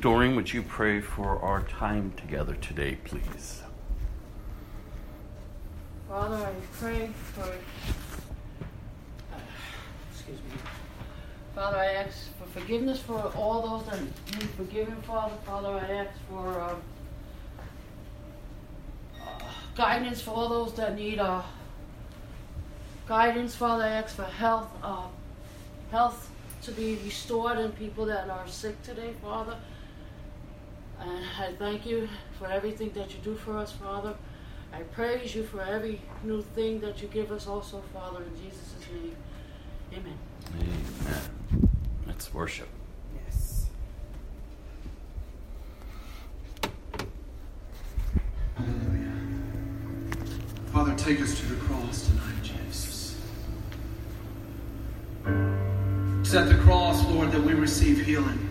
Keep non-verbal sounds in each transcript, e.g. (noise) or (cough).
Doreen, would you pray for our time together today, please? Father, I pray for. Excuse me. Father, I ask for forgiveness for all those that need forgiven, Father. Father, I ask for um, uh, guidance for all those that need uh, guidance, Father. I ask for health, uh, health to be restored in people that are sick today, Father. And I thank you for everything that you do for us, Father. I praise you for every new thing that you give us, also, Father, in Jesus' name. Amen. Amen. Let's worship. Yes. Hallelujah. Father, take us to the cross tonight, Jesus. It's at the cross, Lord, that we receive healing.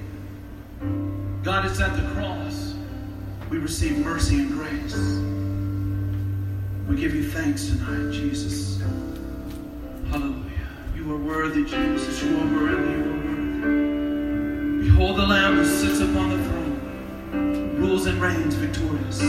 God, it's at the cross we receive mercy and grace. We give you thanks tonight, Jesus. Hallelujah. You are worthy, Jesus. You are worthy. You are worthy. Behold the Lamb who sits upon the throne, rules and reigns victorious.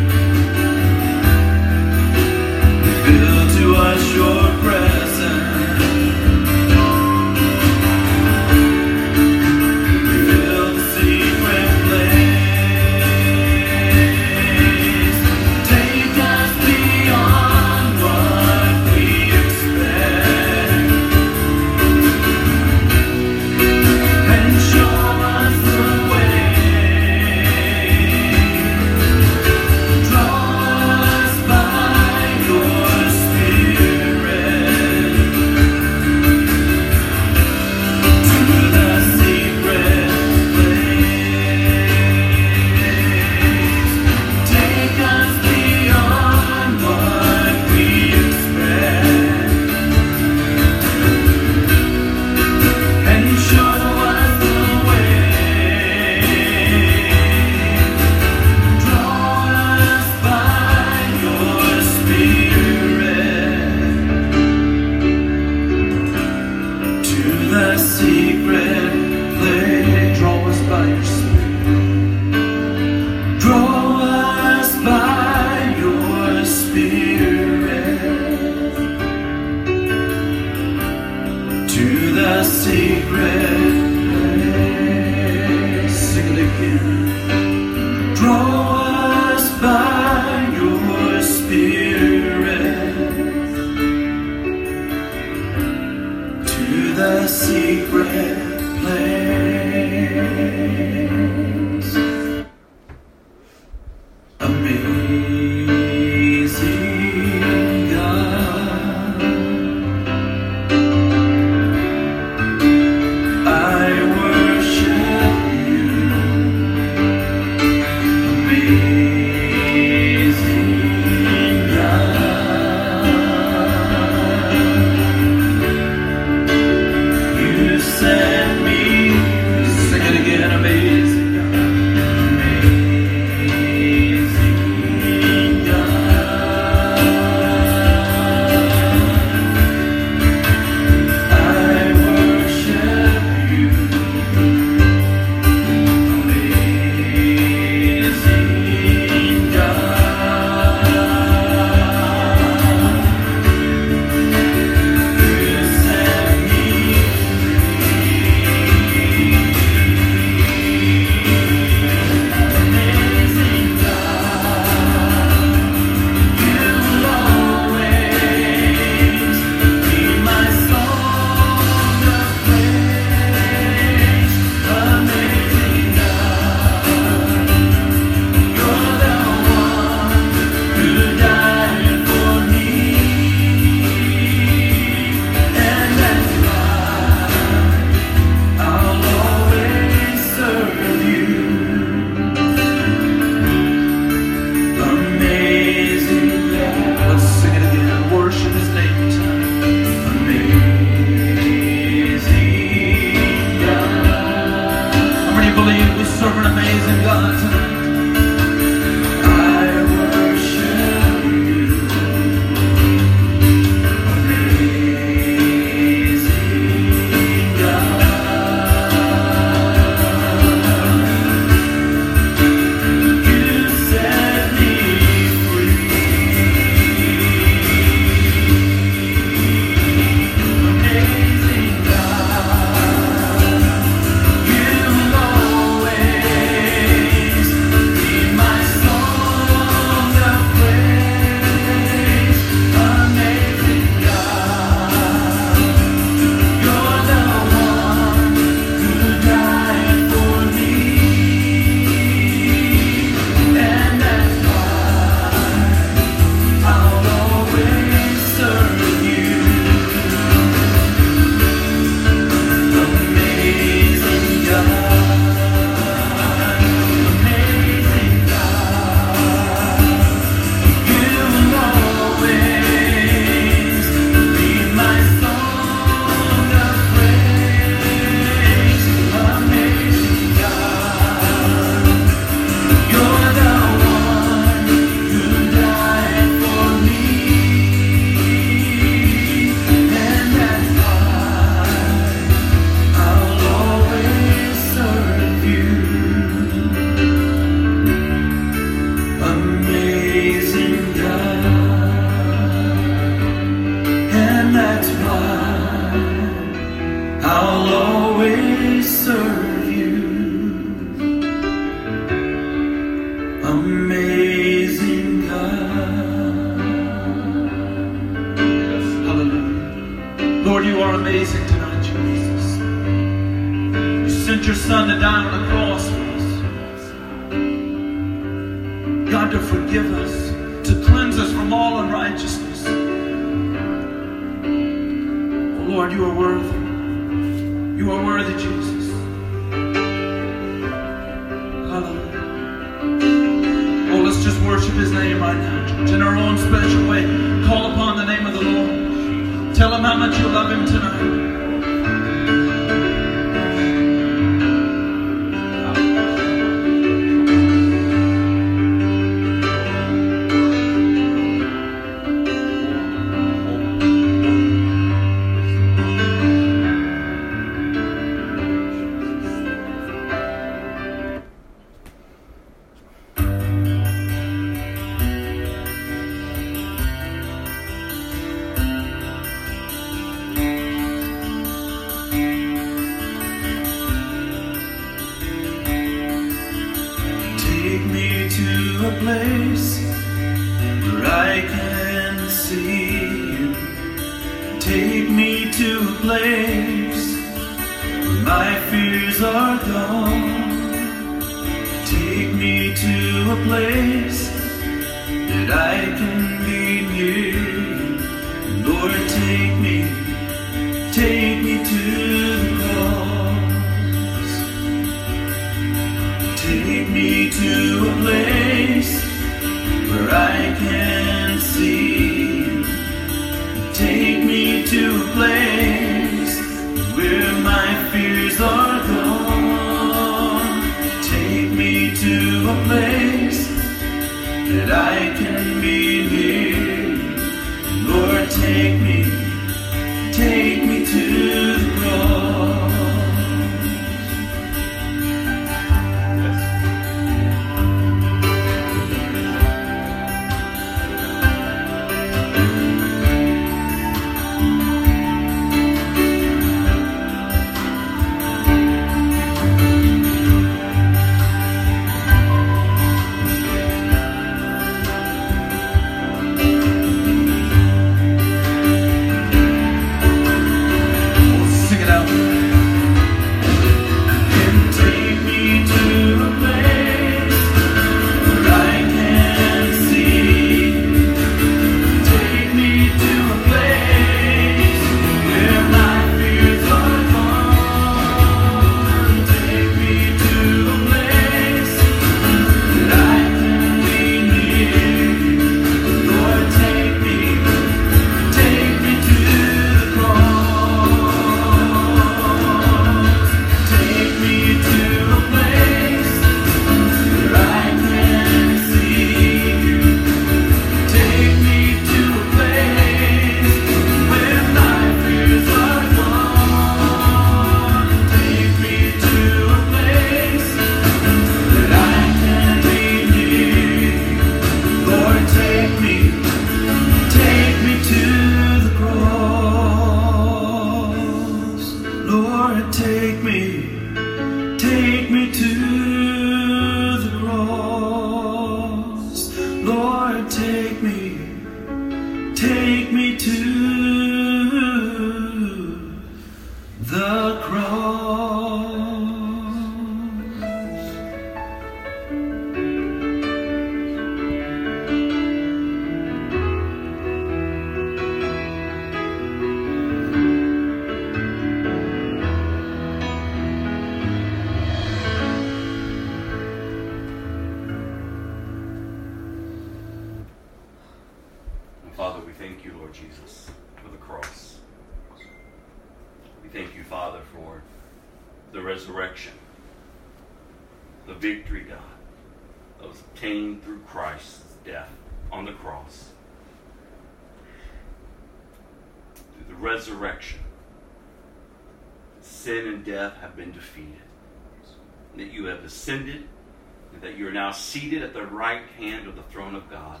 Seated at the right hand of the throne of God.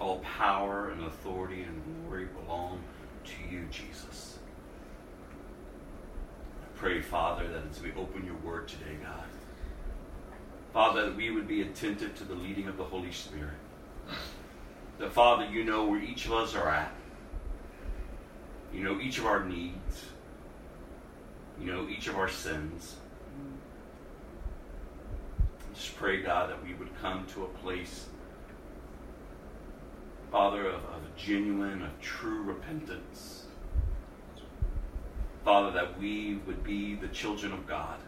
All power and authority and glory belong to you, Jesus. I pray, Father, that as we open your word today, God, Father, that we would be attentive to the leading of the Holy Spirit. That, Father, you know where each of us are at. You know each of our needs. You know each of our sins. Just pray, God, that we would come to a place Father, of, of genuine, of true repentance. Father, that we would be the children of God.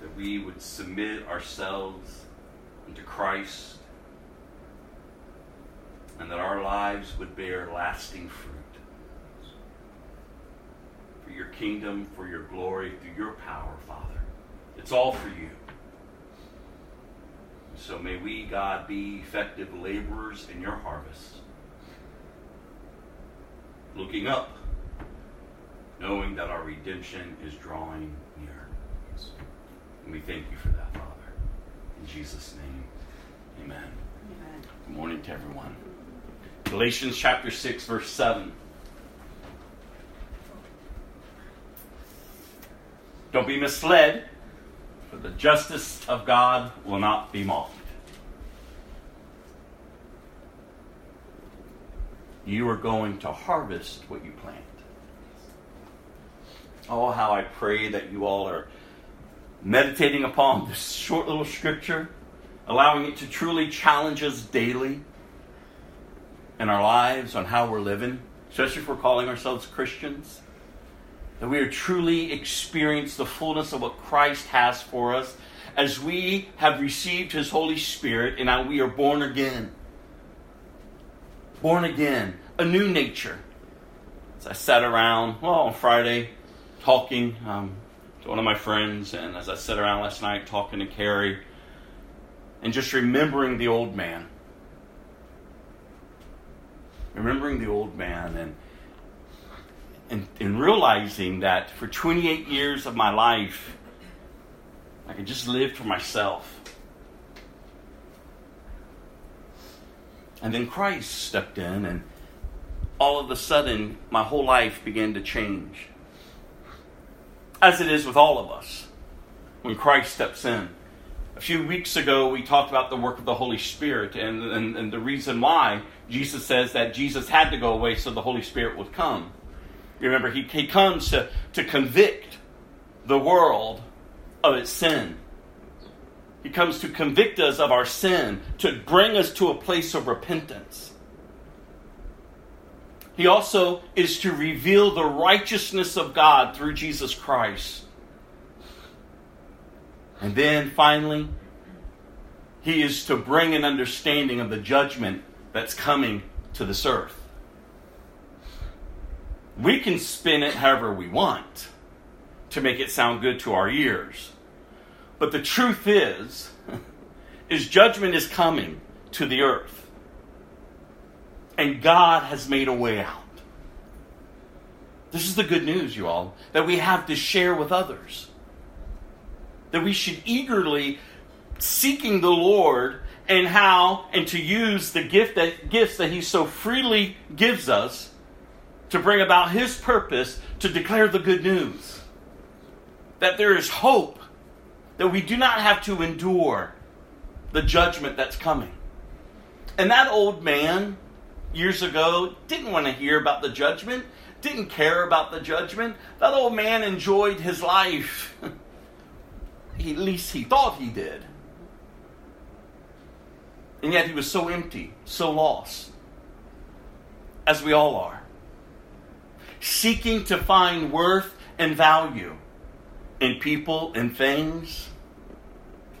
That we would submit ourselves unto Christ. And that our lives would bear lasting fruit. For your kingdom, for your glory, through your power, Father. It's all for you. So may we, God, be effective laborers in your harvest. Looking up, knowing that our redemption is drawing near. And we thank you for that, Father. In Jesus' name, amen. Good morning to everyone. Galatians chapter 6, verse 7. Don't be misled, for the justice of God will not be mocked. you are going to harvest what you plant. Oh, how I pray that you all are meditating upon this short little scripture, allowing it to truly challenge us daily in our lives on how we're living, especially if we're calling ourselves Christians. That we are truly experience the fullness of what Christ has for us as we have received His Holy Spirit and now we are born again. Born again, a new nature. As I sat around, well, on Friday, talking um, to one of my friends, and as I sat around last night talking to Carrie, and just remembering the old man. Remembering the old man and, and, and realizing that for 28 years of my life, I could just live for myself. And then Christ stepped in, and all of a sudden, my whole life began to change. As it is with all of us when Christ steps in. A few weeks ago, we talked about the work of the Holy Spirit and, and, and the reason why Jesus says that Jesus had to go away so the Holy Spirit would come. You remember, he, he comes to, to convict the world of its sin. He comes to convict us of our sin, to bring us to a place of repentance. He also is to reveal the righteousness of God through Jesus Christ. And then finally, he is to bring an understanding of the judgment that's coming to this earth. We can spin it however we want to make it sound good to our ears. But the truth is, (laughs) is judgment is coming to the earth. And God has made a way out. This is the good news, you all, that we have to share with others. That we should eagerly seeking the Lord and how and to use the gift that gifts that he so freely gives us to bring about his purpose to declare the good news. That there is hope that we do not have to endure the judgment that's coming. And that old man years ago didn't want to hear about the judgment, didn't care about the judgment. That old man enjoyed his life. (laughs) at least he thought he did. And yet he was so empty, so lost, as we all are, seeking to find worth and value in people and things,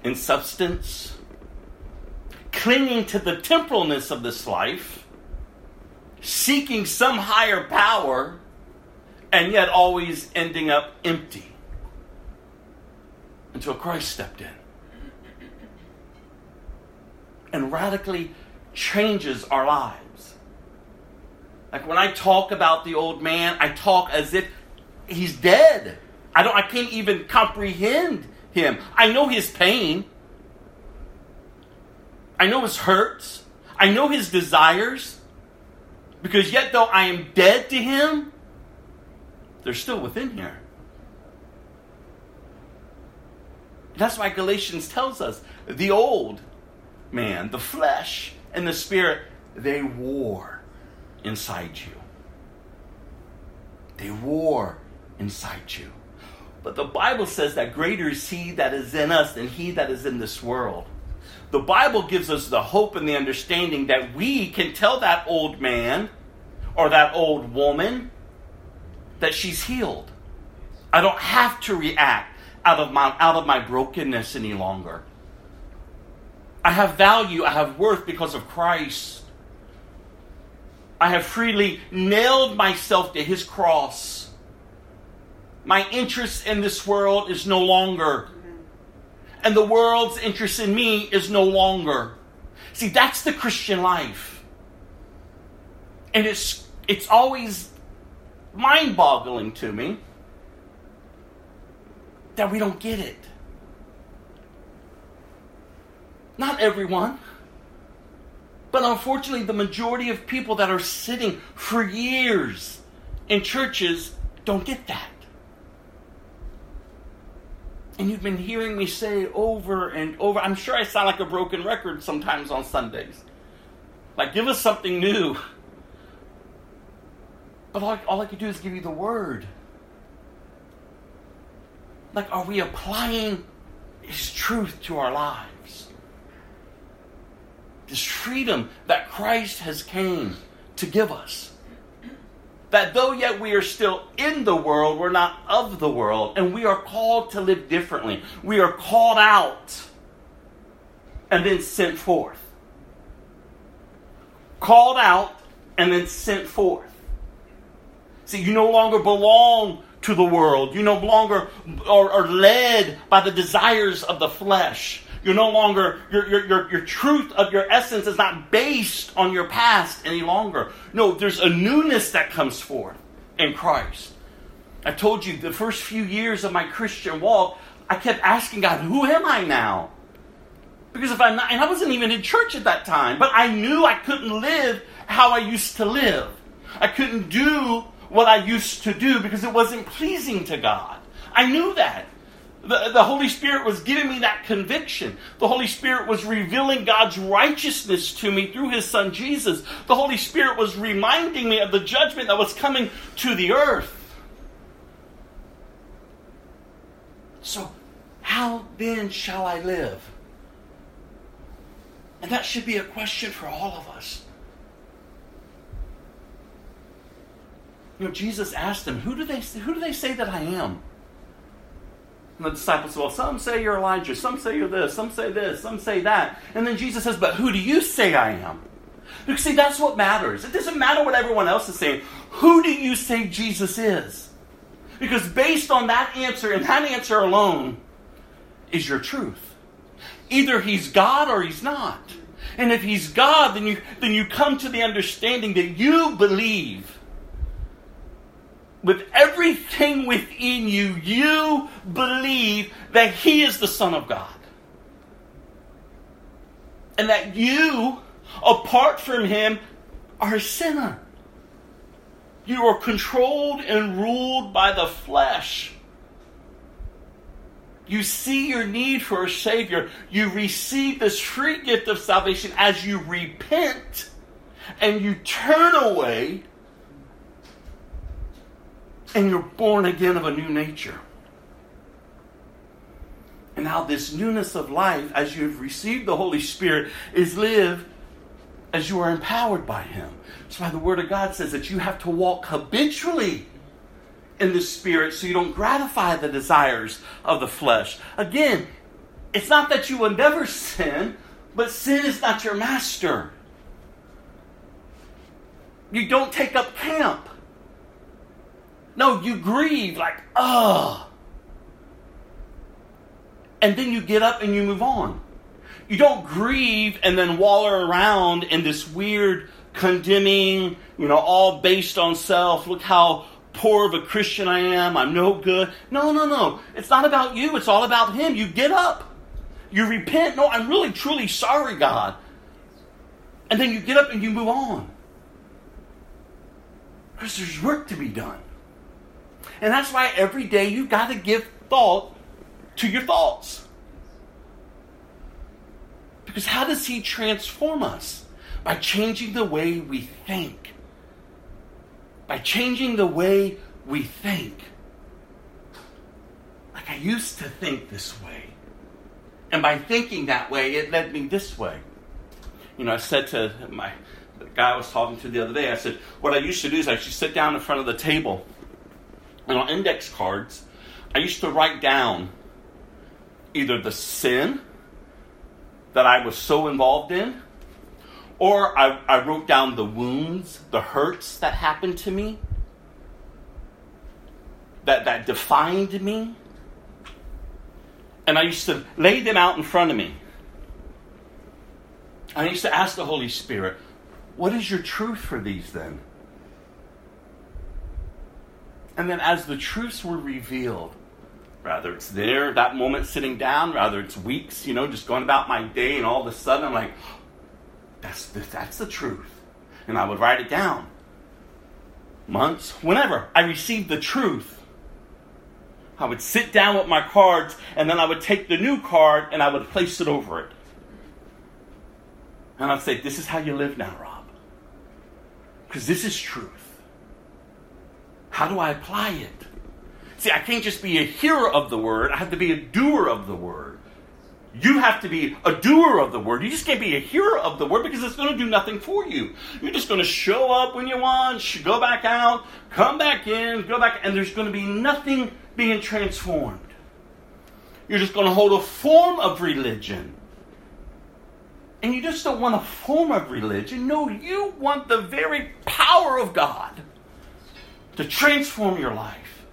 in substance, clinging to the temporalness of this life, seeking some higher power, and yet always ending up empty until Christ stepped in and radically changes our lives. Like when I talk about the old man, I talk as if he's dead. I don't I can't even comprehend him. I know his pain. I know his hurts. I know his desires. Because yet though I am dead to him, they're still within here. That's why Galatians tells us the old man, the flesh and the spirit, they war inside you. They war inside you. But the Bible says that greater is he that is in us than he that is in this world. The Bible gives us the hope and the understanding that we can tell that old man or that old woman that she's healed. I don't have to react out of my out of my brokenness any longer. I have value, I have worth because of Christ. I have freely nailed myself to his cross. My interest in this world is no longer. And the world's interest in me is no longer. See, that's the Christian life. And it's it's always mind-boggling to me that we don't get it. Not everyone. But unfortunately, the majority of people that are sitting for years in churches don't get that. And you've been hearing me say over and over, I'm sure I sound like a broken record sometimes on Sundays. Like, give us something new. But all, all I could do is give you the word. Like, are we applying His truth to our lives? This freedom that Christ has came to give us. That though yet we are still in the world, we're not of the world, and we are called to live differently. We are called out and then sent forth. Called out and then sent forth. See, you no longer belong to the world. You no longer are, are led by the desires of the flesh. You're no longer, your, your, your, your truth of your essence is not based on your past any longer. No, there's a newness that comes forth in Christ. I told you the first few years of my Christian walk, I kept asking God, who am I now? Because if I'm not, and I wasn't even in church at that time, but I knew I couldn't live how I used to live. I couldn't do what I used to do because it wasn't pleasing to God. I knew that. The, the Holy Spirit was giving me that conviction. The Holy Spirit was revealing God's righteousness to me through His Son Jesus. The Holy Spirit was reminding me of the judgment that was coming to the earth. So, how then shall I live? And that should be a question for all of us. You know, Jesus asked them, "Who do they who do they say that I am?" And the disciples said, "Well, some say you're Elijah, some say you're this, some say this, some say that." And then Jesus says, "But who do you say I am?" Because see, that's what matters. It doesn't matter what everyone else is saying. Who do you say Jesus is? Because based on that answer and that answer alone is your truth. Either he's God or he's not. And if he's God, then you then you come to the understanding that you believe with everything within you, you believe that He is the Son of God. And that you, apart from Him, are a sinner. You are controlled and ruled by the flesh. You see your need for a Savior. You receive this free gift of salvation as you repent and you turn away and you're born again of a new nature. And now, this newness of life, as you have received the Holy Spirit, is live as you are empowered by Him. That's why the Word of God says that you have to walk habitually in the Spirit so you don't gratify the desires of the flesh. Again, it's not that you will never sin, but sin is not your master. You don't take up camp. No, you grieve like, oh. And then you get up and you move on. You don't grieve and then waller around in this weird condemning, you know, all based on self. Look how poor of a Christian I am. I'm no good. No, no, no. It's not about you. It's all about Him. You get up. You repent. No, I'm really, truly sorry, God. And then you get up and you move on. Because there's work to be done. And that's why every day you've got to give thought to your thoughts. Because how does He transform us? By changing the way we think. By changing the way we think. Like I used to think this way. And by thinking that way, it led me this way. You know, I said to my guy I was talking to the other day, I said, what I used to do is I used to sit down in front of the table and on index cards, I used to write down either the sin that I was so involved in, or I, I wrote down the wounds, the hurts that happened to me, that, that defined me. And I used to lay them out in front of me. I used to ask the Holy Spirit, what is your truth for these then? And then as the truths were revealed, rather it's there, that moment sitting down, rather it's weeks, you know, just going about my day, and all of a sudden I'm like, that's the, that's the truth. And I would write it down. Months, whenever I received the truth, I would sit down with my cards, and then I would take the new card and I would place it over it. And I'd say, This is how you live now, Rob. Because this is truth. How do I apply it? See, I can't just be a hearer of the word, I have to be a doer of the word. You have to be a doer of the word. You just can't be a hearer of the word because it's going to do nothing for you. You're just going to show up when you want, go back out, come back in, go back, and there's going to be nothing being transformed. You're just going to hold a form of religion. And you just don't want a form of religion. No, you want the very power of God to transform your life.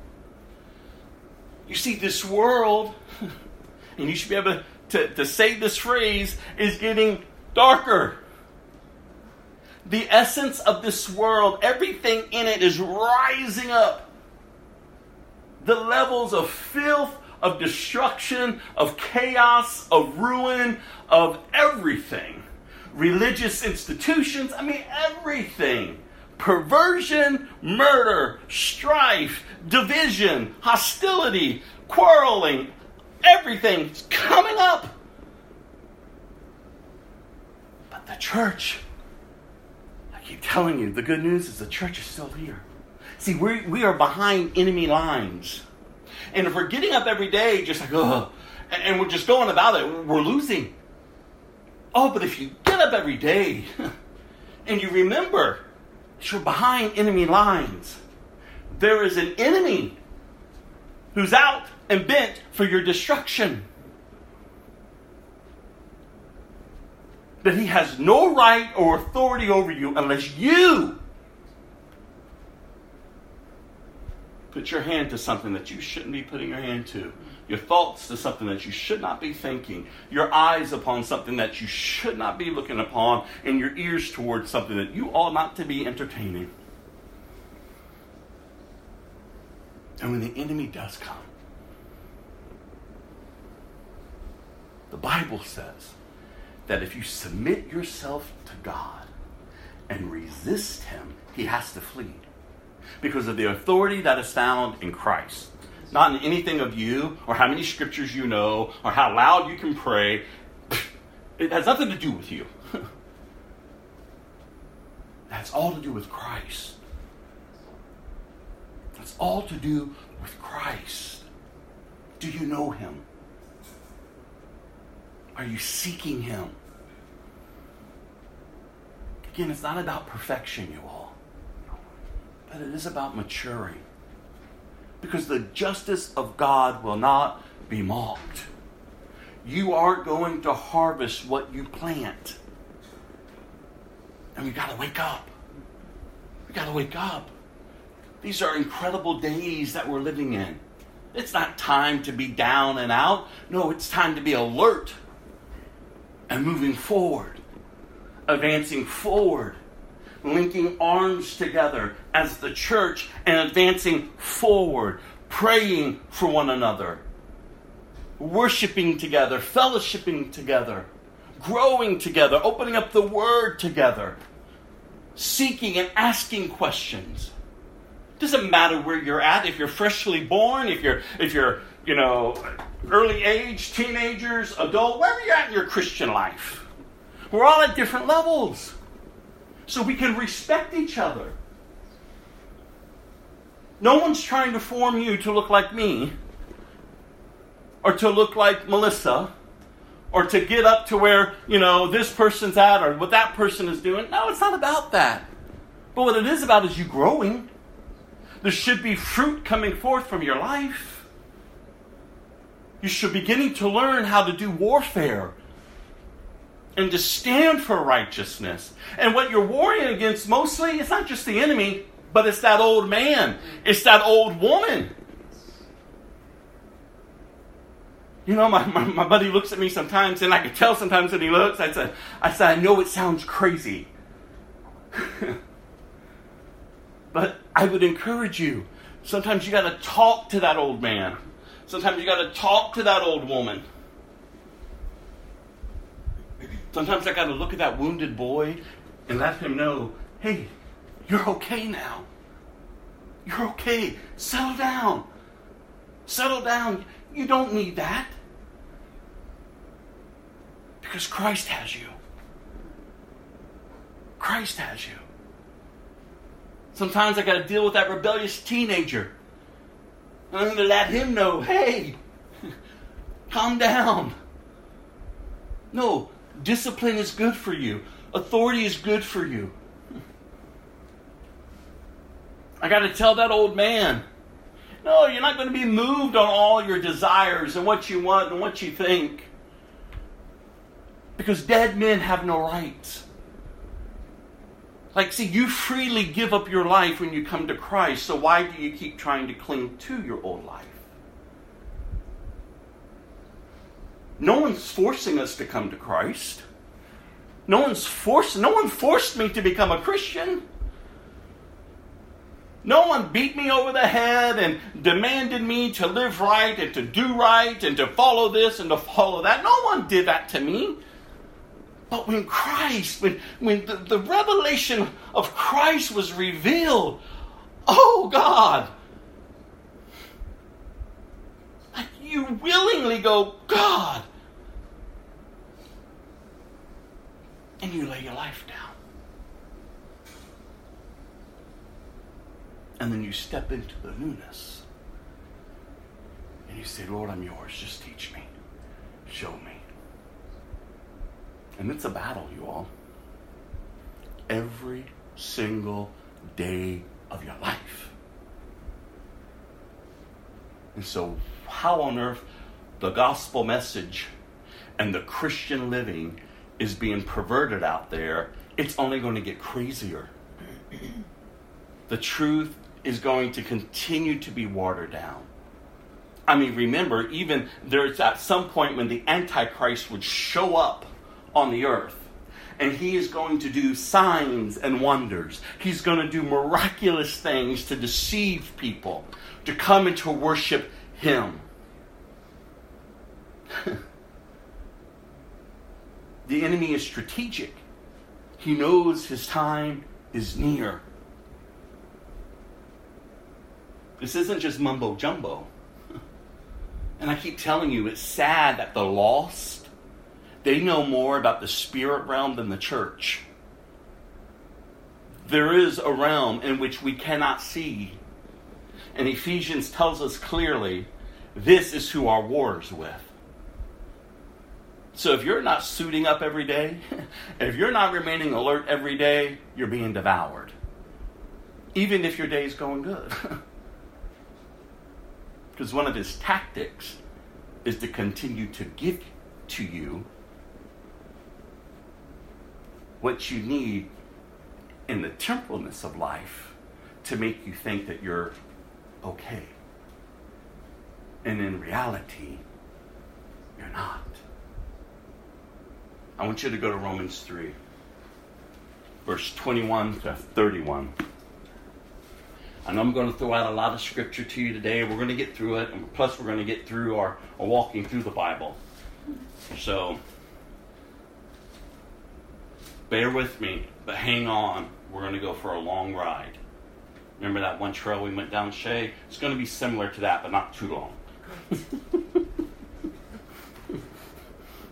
You see, this world, (laughs) and you should be able to to, say this phrase is getting darker. The essence of this world, everything in it is rising up. The levels of filth, of destruction, of chaos, of ruin, of everything. Religious institutions, I mean, everything. Perversion, murder, strife, division, hostility, quarreling, Everything's coming up. But the church, I keep telling you, the good news is the church is still here. See, we we are behind enemy lines. And if we're getting up every day just like, oh, and, and we're just going about it, we're losing. Oh, but if you get up every day (laughs) and you remember you're behind enemy lines, there is an enemy who's out and bent for your destruction. That he has no right or authority over you unless you put your hand to something that you shouldn't be putting your hand to. Your thoughts to something that you should not be thinking. Your eyes upon something that you should not be looking upon. And your ears towards something that you ought not to be entertaining. And when the enemy does come, The Bible says that if you submit yourself to God and resist Him, He has to flee. Because of the authority that is found in Christ. Not in anything of you, or how many scriptures you know, or how loud you can pray. (laughs) It has nothing to do with you. (laughs) That's all to do with Christ. That's all to do with Christ. Do you know Him? Are you seeking Him? Again, it's not about perfection, you all, but it is about maturing. Because the justice of God will not be mocked. You are going to harvest what you plant. And we got to wake up. We got to wake up. These are incredible days that we're living in. It's not time to be down and out. No, it's time to be alert and moving forward, advancing forward, linking arms together as the church and advancing forward, praying for one another, worshiping together, fellowshipping together, growing together, opening up the word together, seeking and asking questions. Doesn't matter where you're at, if you're freshly born, if you're if you're, you know, early age, teenagers, adult, wherever you're at in your Christian life. We're all at different levels. So we can respect each other. No one's trying to form you to look like me, or to look like Melissa, or to get up to where, you know, this person's at or what that person is doing. No, it's not about that. But what it is about is you growing. There should be fruit coming forth from your life. You should be beginning to learn how to do warfare and to stand for righteousness. And what you're warring against mostly, it's not just the enemy, but it's that old man, it's that old woman. You know, my, my, my buddy looks at me sometimes, and I can tell sometimes when he looks, I said, I said, I know it sounds crazy. (laughs) but I would encourage you. Sometimes you got to talk to that old man. Sometimes you got to talk to that old woman. Sometimes I got to look at that wounded boy and let him know, hey, you're okay now. You're okay. Settle down. Settle down. You don't need that. Because Christ has you. Christ has you. Sometimes I got to deal with that rebellious teenager. And I'm going to let him know hey, (laughs) calm down. No, discipline is good for you, authority is good for you. I got to tell that old man no, you're not going to be moved on all your desires and what you want and what you think. Because dead men have no rights. Like, see, you freely give up your life when you come to Christ, so why do you keep trying to cling to your old life? No one's forcing us to come to Christ. No one's forced no one forced me to become a Christian. No one beat me over the head and demanded me to live right and to do right and to follow this and to follow that. No one did that to me. But when Christ, when, when the, the revelation of Christ was revealed, oh God, you willingly go, God, and you lay your life down. And then you step into the newness. And you say, Lord, I'm yours. Just teach me. Show me. And it's a battle, you all. Every single day of your life. And so, how on earth the gospel message and the Christian living is being perverted out there, it's only going to get crazier. (clears throat) the truth is going to continue to be watered down. I mean, remember, even there's at some point when the Antichrist would show up on the earth and he is going to do signs and wonders. He's going to do miraculous things to deceive people to come into worship him. (laughs) the enemy is strategic, he knows his time is near. This isn't just mumbo jumbo. (laughs) And I keep telling you, it's sad that the lost, they know more about the spirit realm than the church. There is a realm in which we cannot see. And Ephesians tells us clearly this is who our war is with. So if you're not suiting up every day, (laughs) if you're not remaining alert every day, you're being devoured. Even if your day is going good. (laughs) Because one of his tactics is to continue to give to you what you need in the temporalness of life to make you think that you're okay. And in reality, you're not. I want you to go to Romans 3, verse 21 to 31. And I'm going to throw out a lot of scripture to you today. We're going to get through it, and plus we're going to get through our, our walking through the Bible. So bear with me, but hang on. We're going to go for a long ride. Remember that one trail we went down, Shay? It's going to be similar to that, but not too long. (laughs)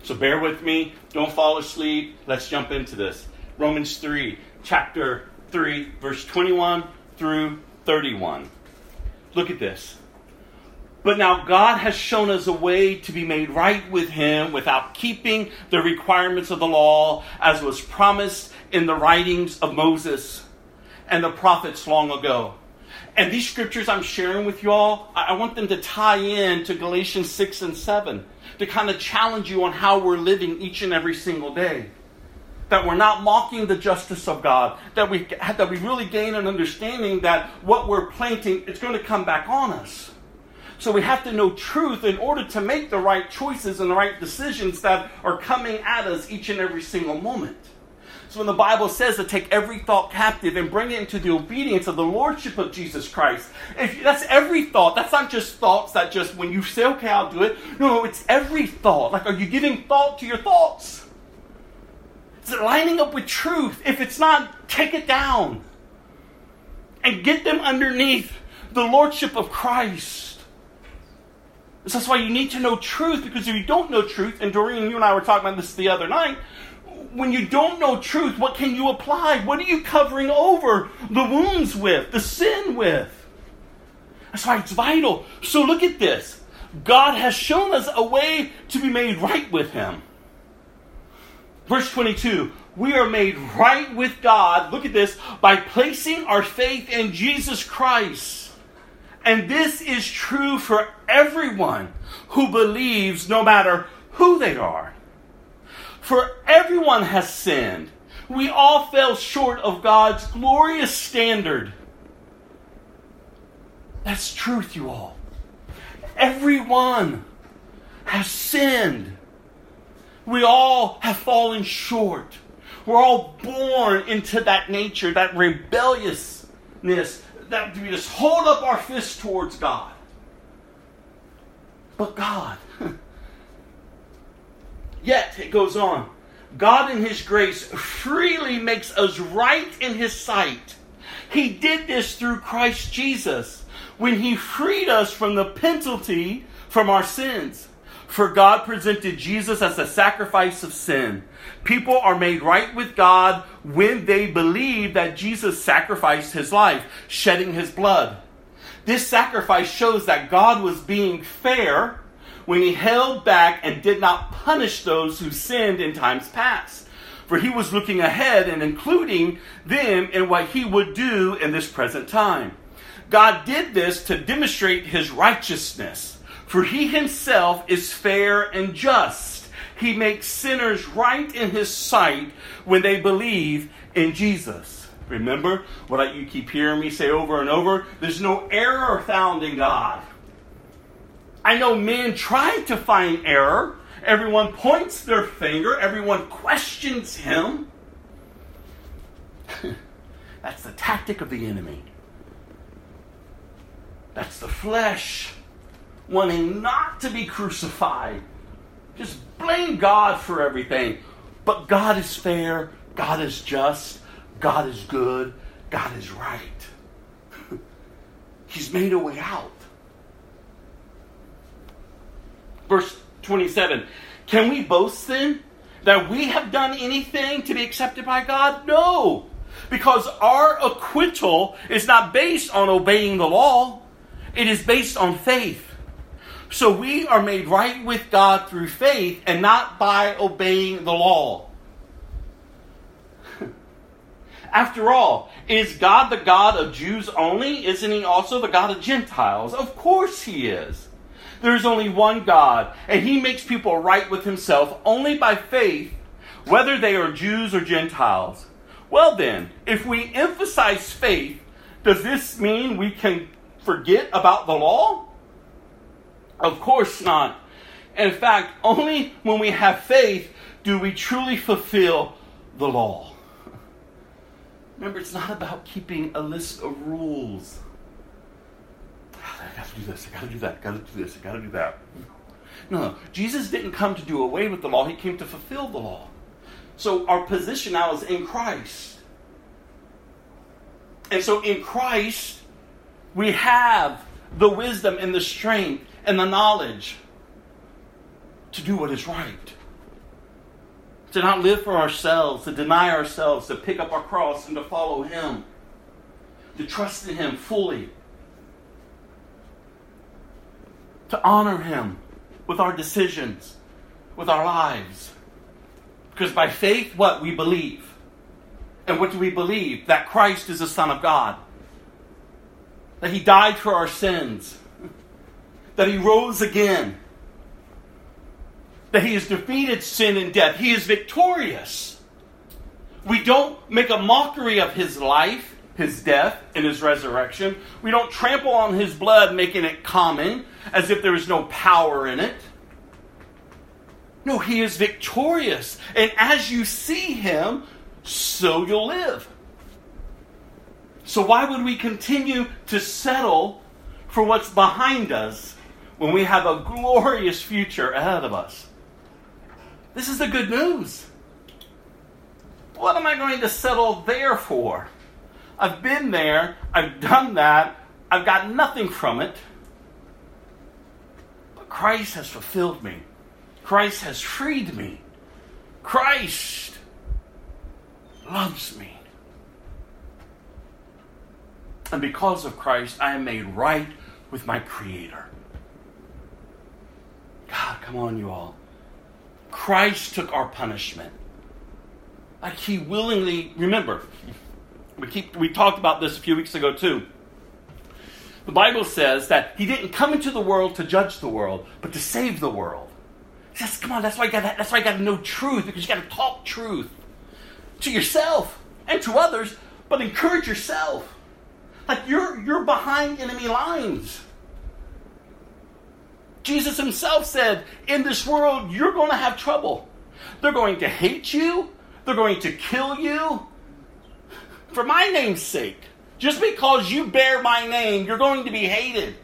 so bear with me. Don't fall asleep. Let's jump into this. Romans 3, chapter 3, verse 21 through 31. Look at this. But now God has shown us a way to be made right with Him without keeping the requirements of the law, as was promised in the writings of Moses and the prophets long ago. And these scriptures I'm sharing with you all, I want them to tie in to Galatians 6 and 7 to kind of challenge you on how we're living each and every single day that we're not mocking the justice of God, that we, that we really gain an understanding that what we're planting is going to come back on us. So we have to know truth in order to make the right choices and the right decisions that are coming at us each and every single moment. So when the Bible says to take every thought captive and bring it into the obedience of the lordship of Jesus Christ, if that's every thought. That's not just thoughts that just when you say, okay, I'll do it. No, no, it's every thought. Like, are you giving thought to your thoughts? Is it lining up with truth? If it's not, take it down and get them underneath the lordship of Christ. So that's why you need to know truth because if you don't know truth, and Doreen, you and I were talking about this the other night, when you don't know truth, what can you apply? What are you covering over the wounds with, the sin with? That's why it's vital. So look at this. God has shown us a way to be made right with Him. Verse 22 We are made right with God, look at this, by placing our faith in Jesus Christ. And this is true for everyone who believes, no matter who they are. For everyone has sinned. We all fell short of God's glorious standard. That's truth, you all. Everyone has sinned. We all have fallen short. We're all born into that nature, that rebelliousness, that we just hold up our fist towards God. But God, yet it goes on, God in His grace freely makes us right in His sight. He did this through Christ Jesus when he freed us from the penalty from our sins. For God presented Jesus as a sacrifice of sin. People are made right with God when they believe that Jesus sacrificed his life, shedding his blood. This sacrifice shows that God was being fair when he held back and did not punish those who sinned in times past. For he was looking ahead and including them in what he would do in this present time. God did this to demonstrate his righteousness, for he himself is fair and just. He makes sinners right in his sight when they believe in Jesus. Remember what you keep hearing me say over and over? There's no error found in God. I know men try to find error. Everyone points their finger, everyone questions him. (laughs) That's the tactic of the enemy. That's the flesh wanting not to be crucified. Just blame God for everything. But God is fair, God is just, God is good, God is right. (laughs) He's made a way out. Verse 27 Can we boast then that we have done anything to be accepted by God? No, because our acquittal is not based on obeying the law. It is based on faith. So we are made right with God through faith and not by obeying the law. (laughs) After all, is God the God of Jews only? Isn't he also the God of Gentiles? Of course he is. There is only one God, and he makes people right with himself only by faith, whether they are Jews or Gentiles. Well, then, if we emphasize faith, does this mean we can forget about the law? Of course not. In fact, only when we have faith do we truly fulfill the law. Remember, it's not about keeping a list of rules. I gotta do this, I gotta do that, I gotta do this, I gotta do that. No, no, Jesus didn't come to do away with the law, he came to fulfill the law. So our position now is in Christ. And so in Christ, we have the wisdom and the strength and the knowledge to do what is right. To not live for ourselves, to deny ourselves, to pick up our cross and to follow Him, to trust in Him fully, to honor Him with our decisions, with our lives. Because by faith, what? We believe. And what do we believe? That Christ is the Son of God that he died for our sins, that he rose again, that he has defeated sin and death. He is victorious. We don't make a mockery of his life, his death, and his resurrection. We don't trample on his blood, making it common as if there is no power in it. No, he is victorious. And as you see him, so you'll live. So, why would we continue to settle for what's behind us when we have a glorious future ahead of us? This is the good news. What am I going to settle there for? I've been there, I've done that, I've got nothing from it. But Christ has fulfilled me, Christ has freed me. Christ loves me. And because of Christ, I am made right with my Creator. God, come on, you all. Christ took our punishment. Like he willingly, remember, we keep we talked about this a few weeks ago too. The Bible says that he didn't come into the world to judge the world, but to save the world. Just come on, that's why I got that's why I got to know truth because you got to talk truth to yourself and to others, but encourage yourself. Like you're you're behind enemy lines. Jesus himself said, In this world, you're going to have trouble. They're going to hate you, they're going to kill you for my name's sake. Just because you bear my name, you're going to be hated.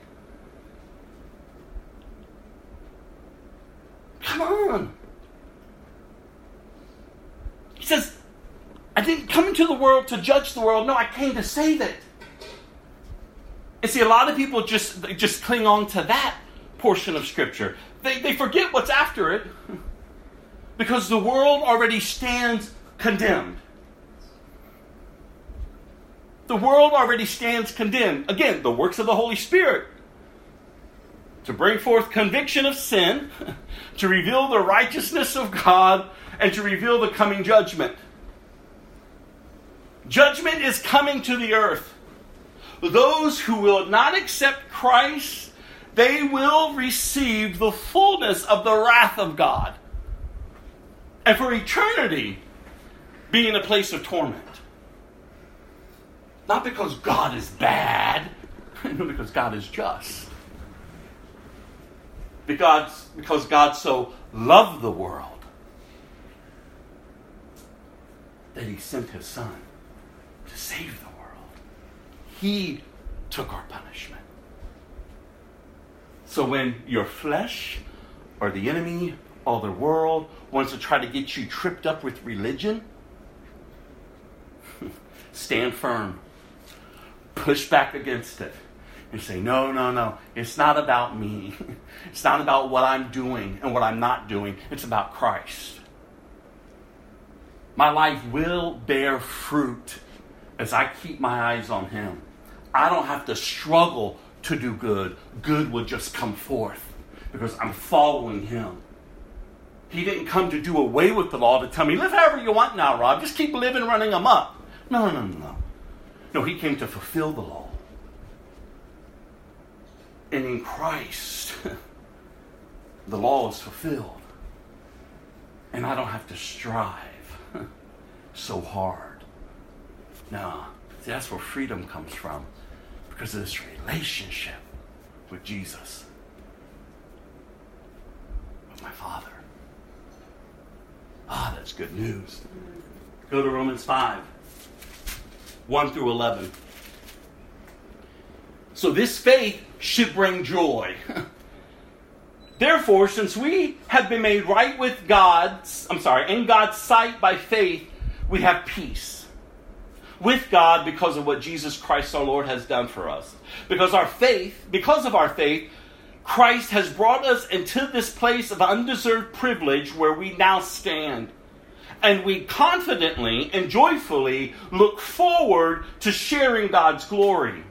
Come on. He says, I didn't come into the world to judge the world. No, I came to save it. And see, a lot of people just just cling on to that portion of Scripture. They, they forget what's after it because the world already stands condemned. The world already stands condemned. Again, the works of the Holy Spirit to bring forth conviction of sin, (laughs) to reveal the righteousness of God, and to reveal the coming judgment. Judgment is coming to the earth. Those who will not accept Christ they will receive the fullness of the wrath of God. And for eternity, be in a place of torment. Not because God is bad, (laughs) no, because God is just. Because, because God so loved the world that he sent his son to save the world. He took our punishment. So when your flesh or the enemy or the world wants to try to get you tripped up with religion, (laughs) stand firm. Push back against it. And say, no, no, no. It's not about me. (laughs) It's not about what I'm doing and what I'm not doing. It's about Christ. My life will bear fruit as I keep my eyes on Him. I don't have to struggle to do good, good will just come forth because I'm following him. He didn't come to do away with the law to tell me, live however you want now, Rob. Just keep living running amok. No, no, no, no. No, he came to fulfill the law. And in Christ, (laughs) the law is fulfilled. And I don't have to strive (laughs) so hard. No, see, that's where freedom comes from because of this relationship with Jesus, with my Father. Ah, that's good news. Go to Romans 5 1 through 11. So this faith should bring joy. (laughs) Therefore, since we have been made right with God, I'm sorry, in God's sight by faith, we have peace with God because of what Jesus Christ our Lord has done for us. Because our faith, because of our faith, Christ has brought us into this place of undeserved privilege where we now stand. And we confidently and joyfully look forward to sharing God's glory.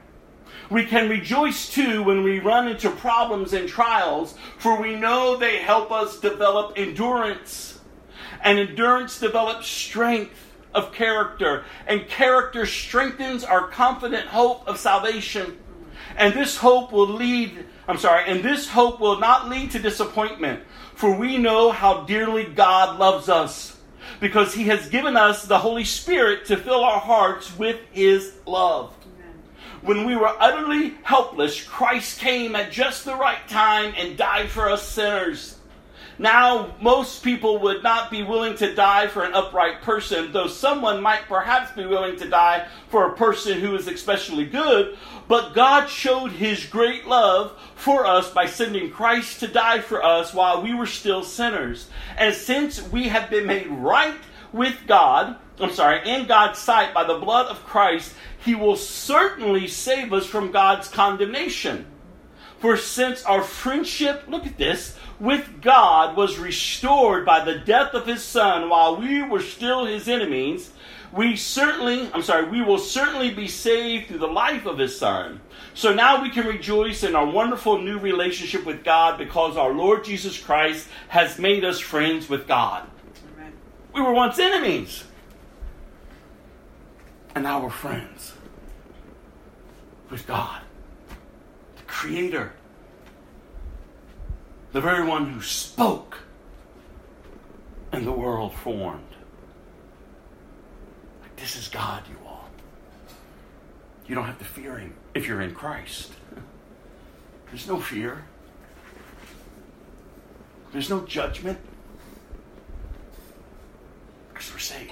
We can rejoice too when we run into problems and trials, for we know they help us develop endurance. And endurance develops strength of character, and character strengthens our confident hope of salvation. And this hope will lead, I'm sorry, and this hope will not lead to disappointment, for we know how dearly God loves us, because He has given us the Holy Spirit to fill our hearts with His love. When we were utterly helpless, Christ came at just the right time and died for us sinners. Now, most people would not be willing to die for an upright person, though someone might perhaps be willing to die for a person who is especially good. But God showed his great love for us by sending Christ to die for us while we were still sinners. And since we have been made right with God, I'm sorry, in God's sight by the blood of Christ, he will certainly save us from God's condemnation. For since our friendship, look at this, with God was restored by the death of his Son while we were still his enemies, we certainly, I'm sorry, we will certainly be saved through the life of his son. So now we can rejoice in our wonderful new relationship with God because our Lord Jesus Christ has made us friends with God. Amen. We were once enemies, and now we're friends with God, Creator, the very one who spoke, and the world formed. Like, this is God, you all. You don't have to fear Him if you're in Christ. (laughs) There's no fear. There's no judgment. Because we're saved.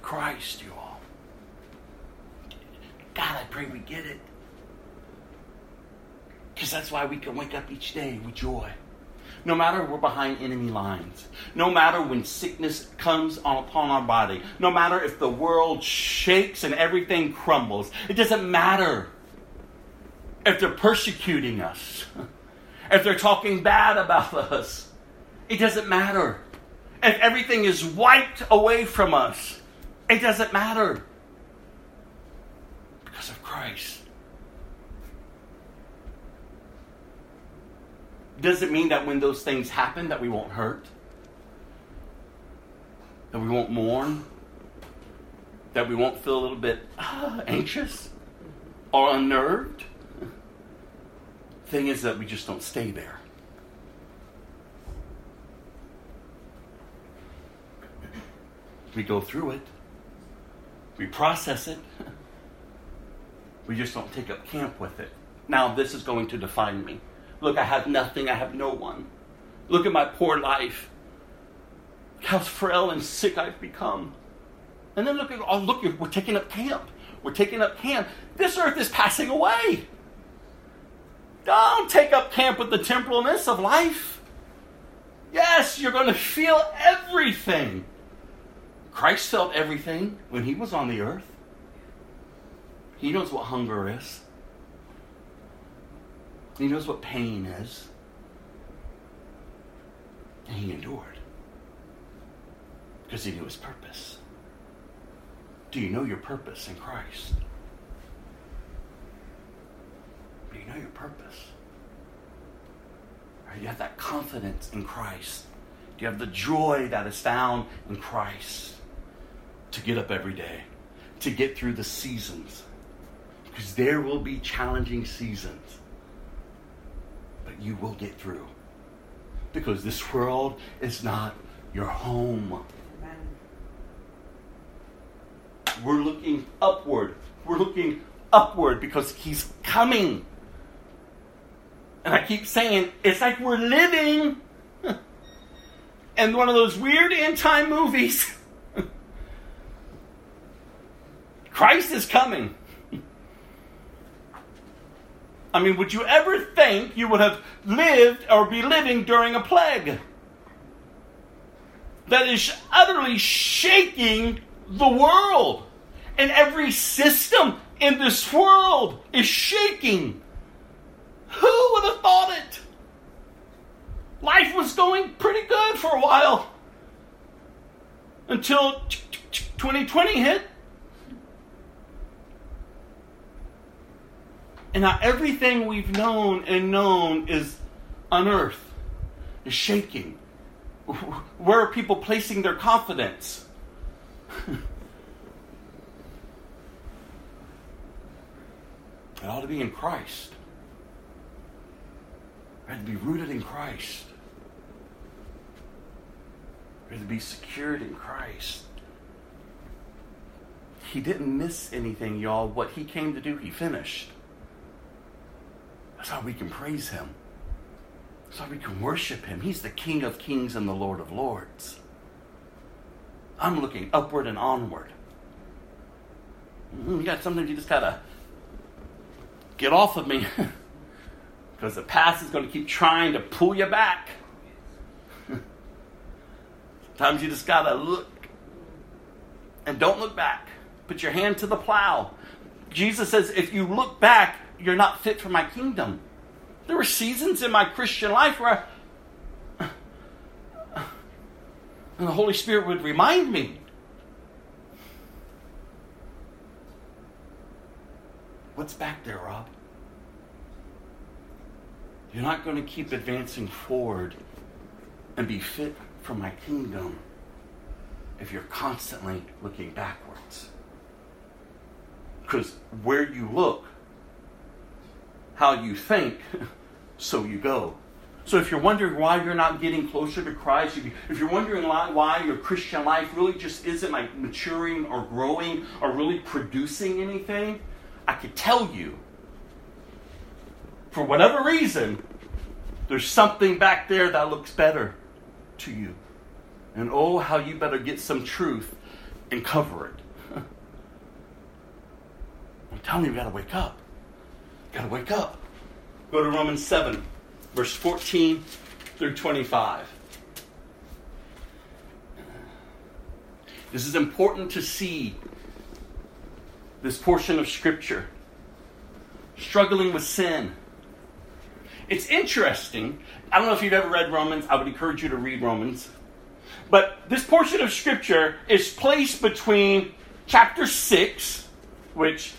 Christ, you all. God, I pray we get it. Because that's why we can wake up each day with joy. No matter we're behind enemy lines, no matter when sickness comes upon our body, no matter if the world shakes and everything crumbles, it doesn't matter if they're persecuting us, if they're talking bad about us, it doesn't matter. If everything is wiped away from us, it doesn't matter. Because of Christ. Does it mean that when those things happen that we won't hurt? That we won't mourn? That we won't feel a little bit uh, anxious or unnerved? Thing is that we just don't stay there. We go through it. We process it. (laughs) We just don't take up camp with it. Now, this is going to define me. Look, I have nothing, I have no one. Look at my poor life. How frail and sick I've become. And then look at, oh, look, we're taking up camp. We're taking up camp. This earth is passing away. Don't take up camp with the temporalness of life. Yes, you're going to feel everything. Christ felt everything when he was on the earth. He knows what hunger is. He knows what pain is. And he endured because he knew his purpose. Do you know your purpose in Christ? Do you know your purpose? Or do you have that confidence in Christ? Do you have the joy that is found in Christ to get up every day, to get through the seasons? Because there will be challenging seasons, you will get through. Because this world is not your home. Amen. We're looking upward. We're looking upward because He's coming. And I keep saying, it's like we're living (laughs) in one of those weird end time movies. (laughs) Christ is coming. I mean, would you ever think you would have lived or be living during a plague that is utterly shaking the world? And every system in this world is shaking. Who would have thought it? Life was going pretty good for a while until 2020 hit. And now everything we've known and known is unearthed, is shaking. (laughs) Where are people placing their confidence? (laughs) it ought to be in Christ. Have to be rooted in Christ. Have to be secured in Christ. He didn't miss anything, y'all. What he came to do, he finished. That's how we can praise him. That's how we can worship him. He's the King of kings and the Lord of lords. I'm looking upward and onward. Mm, you got something you just gotta get off of me. (laughs) because the past is going to keep trying to pull you back. (laughs) Sometimes you just got to look and don't look back. Put your hand to the plow. Jesus says, if you look back, you're not fit for my kingdom. There were seasons in my Christian life where I, and the Holy Spirit would remind me. What's back there, Rob? You're not going to keep advancing forward and be fit for my kingdom if you're constantly looking backwards. Because where you look how you think, (laughs) so you go. So if you're wondering why you're not getting closer to Christ, if you're wondering why your Christian life really just isn't like maturing or growing or really producing anything, I could tell you, for whatever reason, there's something back there that looks better to you. And oh, how you better get some truth and cover it. (laughs) I'm telling you, you got to wake up. You got to wake up. Go to Romans 7, verse 14 through 25. This is important to see this portion of Scripture. Struggling with sin. It's interesting. I don't know if you've ever read Romans. I would encourage you to read Romans. But this portion of Scripture is placed between chapter 6, which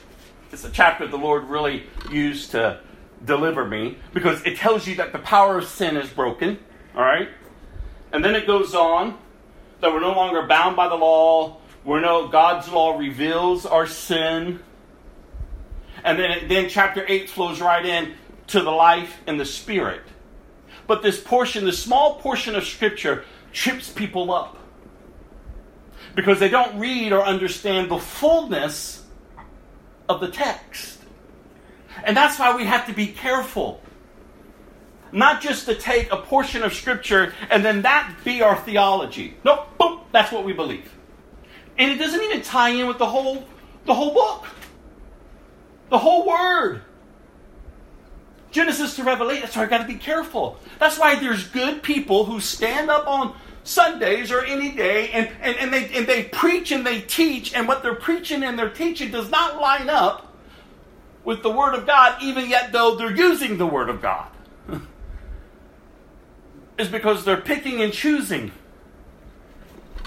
is a chapter the Lord really used to deliver me, because it tells you that the power of sin is broken. All right? And then it goes on that we're no longer bound by the law. We're no God's law reveals our sin. And then, then chapter 8 flows right in to the life and the spirit. But this portion, this small portion of scripture, trips people up because they don't read or understand the fullness of the text. And that's why we have to be careful. Not just to take a portion of Scripture and then that be our theology. Nope, boom, that's what we believe. And it doesn't even tie in with the whole, the whole book, the whole Word. Genesis to Revelation. That's why I got to be careful. That's why there's good people who stand up on Sundays or any day, and, and, and, they, and they preach and they teach, and what they're preaching and they're teaching does not line up with the Word of God, even yet though they're using the Word of God. (laughs) is because they're picking and choosing.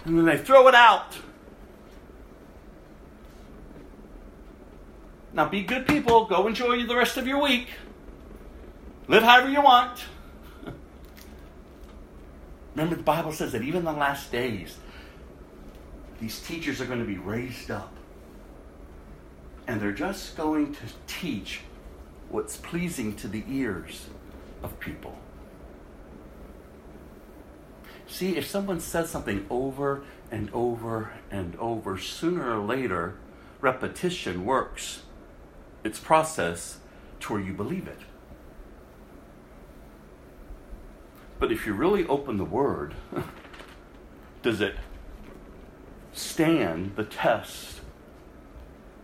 And then they throw it out. Now be good people. Go enjoy the rest of your week. Live however you want. Remember, the Bible says that even in the last days, these teachers are going to be raised up. And they're just going to teach what's pleasing to the ears of people. See, if someone says something over and over and over, sooner or later, repetition works its process to where you believe it. But if you really open the Word, (laughs) does it stand the test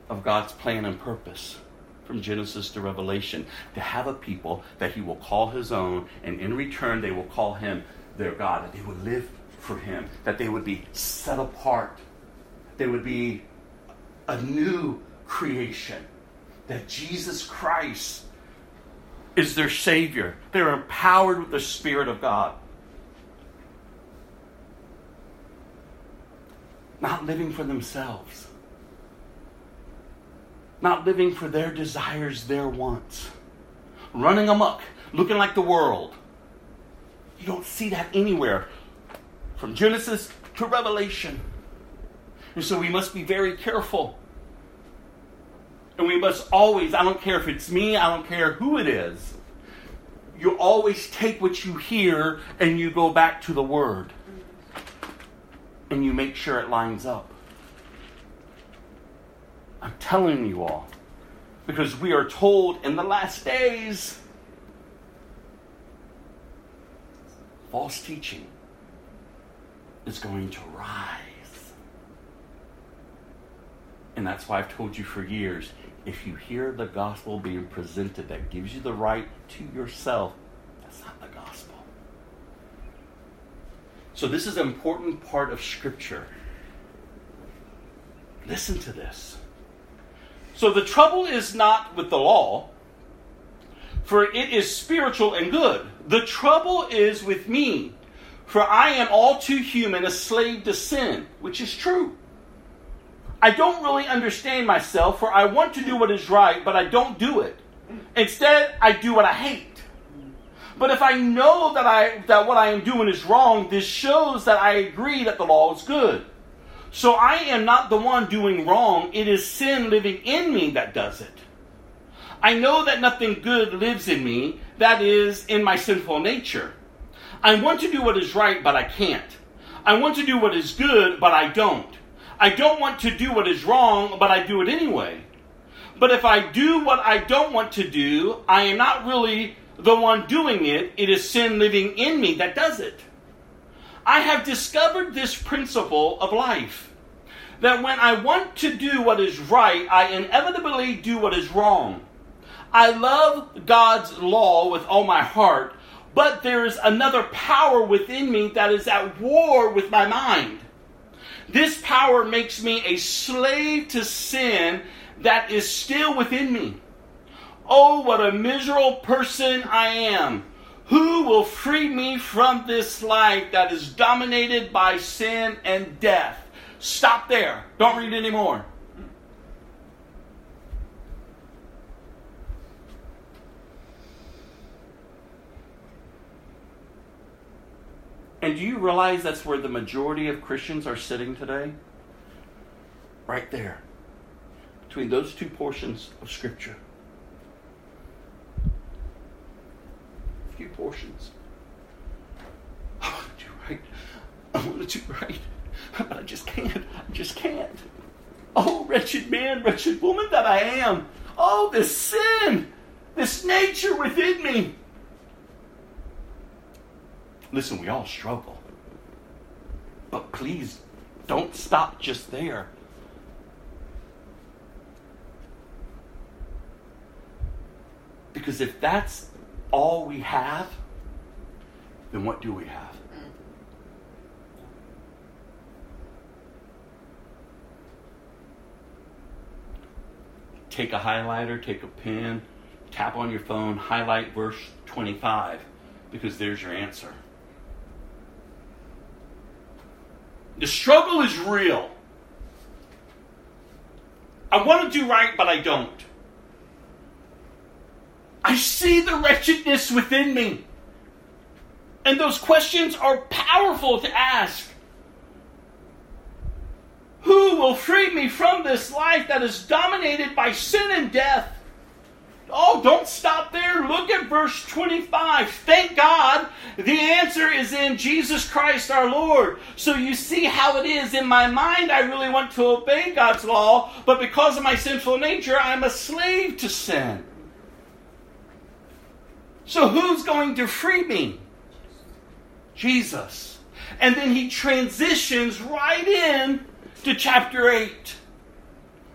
of God's plan and purpose from Genesis to Revelation? To have a people that He will call His own, and in return they will call Him their God, that they would live for Him, that they would be set apart, they would be a new creation, that Jesus Christ is their Savior. They're empowered with the Spirit of God. Not living for themselves, not living for their desires, their wants, running amok, looking like the world. You don't see that anywhere from Genesis to Revelation. And so we must be very careful and we must always, I don't care if it's me, I don't care who it is, you always take what you hear and you go back to the Word. And you make sure it lines up. I'm telling you all. Because we are told in the last days false teaching is going to rise. And that's why I've told you for years if you hear the gospel being presented that gives you the right to yourself, that's not the gospel. So, this is an important part of Scripture. Listen to this. So, the trouble is not with the law, for it is spiritual and good. The trouble is with me, for I am all too human, a slave to sin, which is true. I don't really understand myself, for I want to do what is right, but I don't do it. Instead, I do what I hate. But if I know that I that what I am doing is wrong, this shows that I agree that the law is good. So I am not the one doing wrong, it is sin living in me that does it. I know that nothing good lives in me, that is, in my sinful nature. I want to do what is right, but I can't. I want to do what is good, but I don't. I don't want to do what is wrong, but I do it anyway. But if I do what I don't want to do, I am not really the one doing it. It is sin living in me that does it. I have discovered this principle of life that when I want to do what is right, I inevitably do what is wrong. I love God's law with all my heart, but there is another power within me that is at war with my mind. This power makes me a slave to sin that is still within me. Oh, what a miserable person I am. Who will free me from this life that is dominated by sin and death? Stop there. Don't read anymore. And do you realize that's where the majority of Christians are sitting today? Right there. Between those two portions of Scripture. A few portions. I want to do right. I want to do right. But I just can't. I just can't. Oh, wretched man, wretched woman that I am. Oh, this sin, this nature within me. Listen, we all struggle. But please don't stop just there. Because if that's all we have, then what do we have? Take a highlighter, take a pen, tap on your phone, highlight verse 25, because there's your answer. The struggle is real. I want to do right, but I don't. I see the wretchedness within me. And those questions are powerful to ask. Who will free me from this life that is dominated by sin and death? Oh, don't stop there. Look at verse 25. Thank God the answer is in Jesus Christ our Lord. So you see how it is. In my mind, I really want to obey God's law, but because of my sinful nature, I'm a slave to sin. So who's going to free me? Jesus. And then he transitions right in to chapter 8.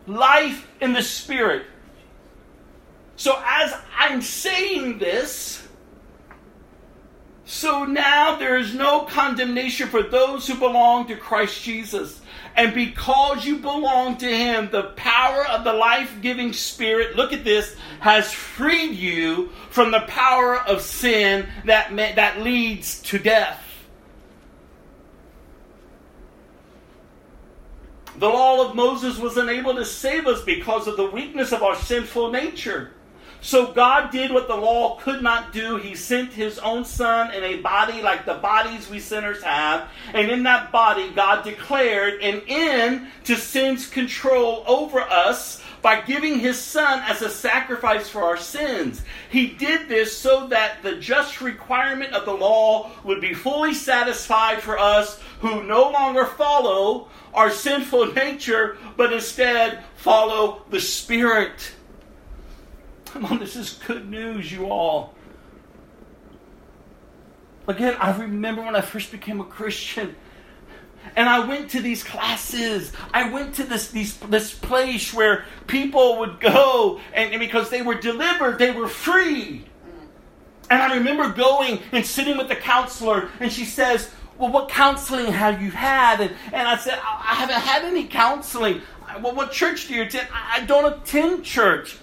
Life in the Spirit. So as I'm saying this, so now there is no condemnation for those who belong to Christ Jesus. And because you belong to Him, the power of the life giving Spirit, look at this, has freed you from the power of sin that, that leads to death. The law of Moses was unable to save us because of the weakness of our sinful nature. So God did what the law could not do. He sent his own son in a body like the bodies we sinners have. And in that body, God declared an end to sin's control over us by giving his son as a sacrifice for our sins. He did this so that the just requirement of the law would be fully satisfied for us who no longer follow our sinful (laughs) nature, but instead follow the Spirit. Come on, this is good news, you all. Again, I remember when I first became a Christian. And I went to these classes. I went to this these, this place where people would go, and, and because they were delivered, they were free. And I remember going and sitting with the counselor, and she says, Well, what counseling have you had? And, and I said, I haven't had any counseling. Well, what church do you attend? I don't attend church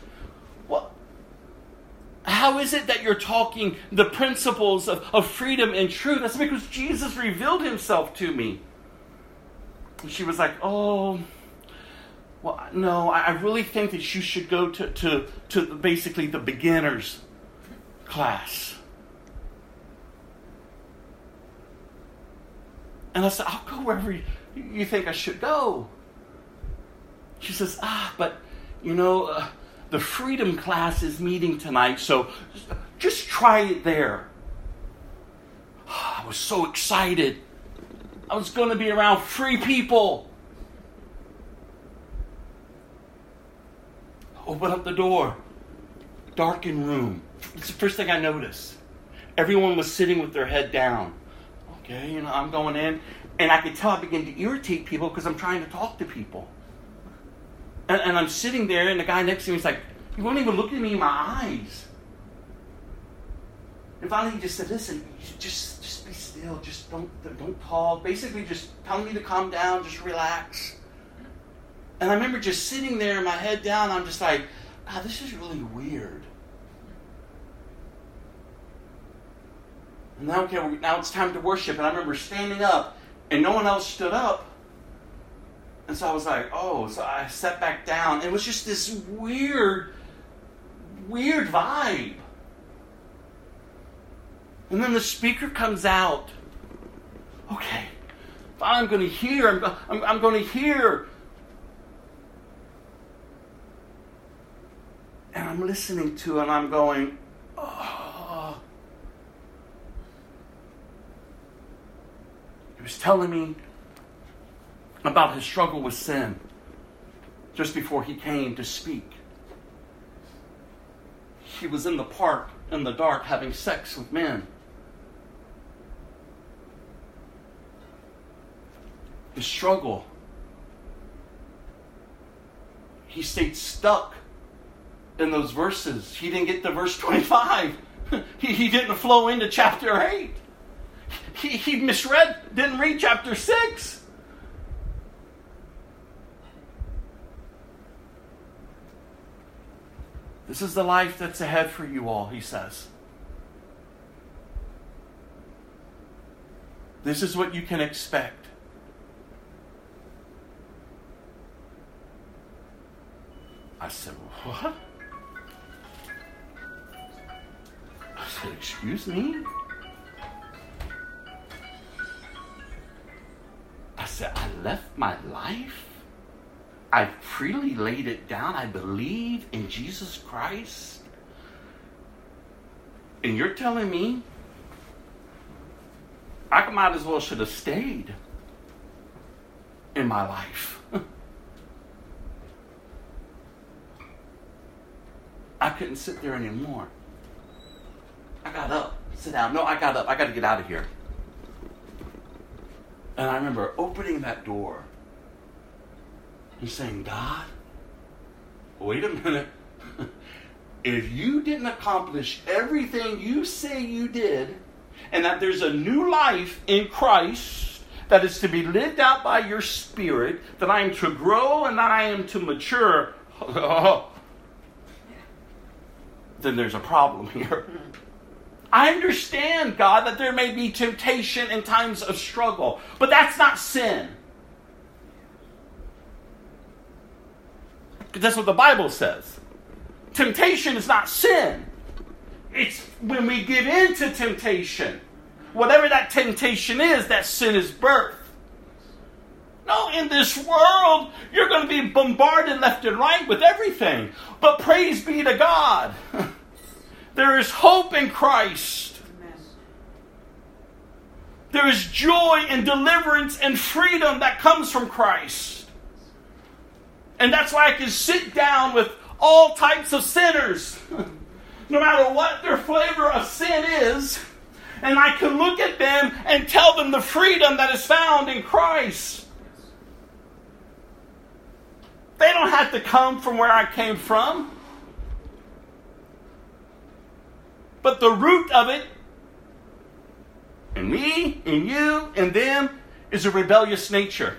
how is it that you're talking the principles of, of freedom and truth? That's because Jesus revealed himself to me. And she was like, Oh, well, no, I really think that you should go to, to, to basically the beginners class. And I said, I'll go wherever you think I should go. She says, ah, but you know, uh, the freedom class is meeting tonight, so just try it there. (sighs) I was so excited. I was going to be around free people. Open up the door. Darkened room. It's the first thing I noticed. Everyone was sitting with their head down. Okay, you know, I'm going in, and I could tell I begin to irritate people because I'm trying to talk to people. And, and, I'm sitting there, and the guy next to me is like, he won't even look at me in my eyes. And finally, he just said, "Listen, just just be still. Just don't don't talk. Basically, just tell me to calm down. Just relax." And I remember just sitting there, my head down. I'm just like, "God, this is really weird." And now, okay, now it's time to worship. And I remember standing up, and no one else stood up. And so I was like, oh, so I sat back down. It was just this weird, weird vibe. And then the speaker comes out. Okay, I'm going to hear. I'm, I'm, I'm going to hear. And I'm listening to and I'm going, oh. He was telling me about his struggle with sin just before he came to speak. He was in the park in the dark having sex with men. The struggle. He stayed stuck in those verses. He didn't get to verse 25. (laughs) he, he didn't flow into chapter 8. He, he misread, didn't read chapter 6. This is the life that's ahead for you all, he says. This is what you can expect. I said, What? I said, Excuse me? I said, I left my life? I freely laid it down. I believe in Jesus Christ. And you're telling me I might as well should have stayed in my life. (laughs) I couldn't sit there anymore. I got up, sit down. No, I got up. I got to get out of here. And I remember opening that door He's saying, God, wait a minute. (laughs) if you didn't accomplish everything you say you did, and that there's a new life in Christ that is to be lived out by your spirit, that I am to grow and that I am to mature, (laughs) then there's a problem here. I understand, God, that there may be temptation in times of struggle, but that's not sin. Because that's what the Bible says. Temptation is not sin. It's when we give in to temptation. Whatever that temptation is, that sin is birth. No, in this world, you're going to be bombarded left and right with everything. But praise be to God. (laughs) there is hope in Christ. There is joy and deliverance and freedom that comes from Christ. And that's why I can sit down with all types of sinners, no matter what their flavor of sin is, and I can look at them and tell them the freedom that is found in Christ. They don't have to come from where I came from. But the root of it, in me, in you, in them, is a rebellious nature.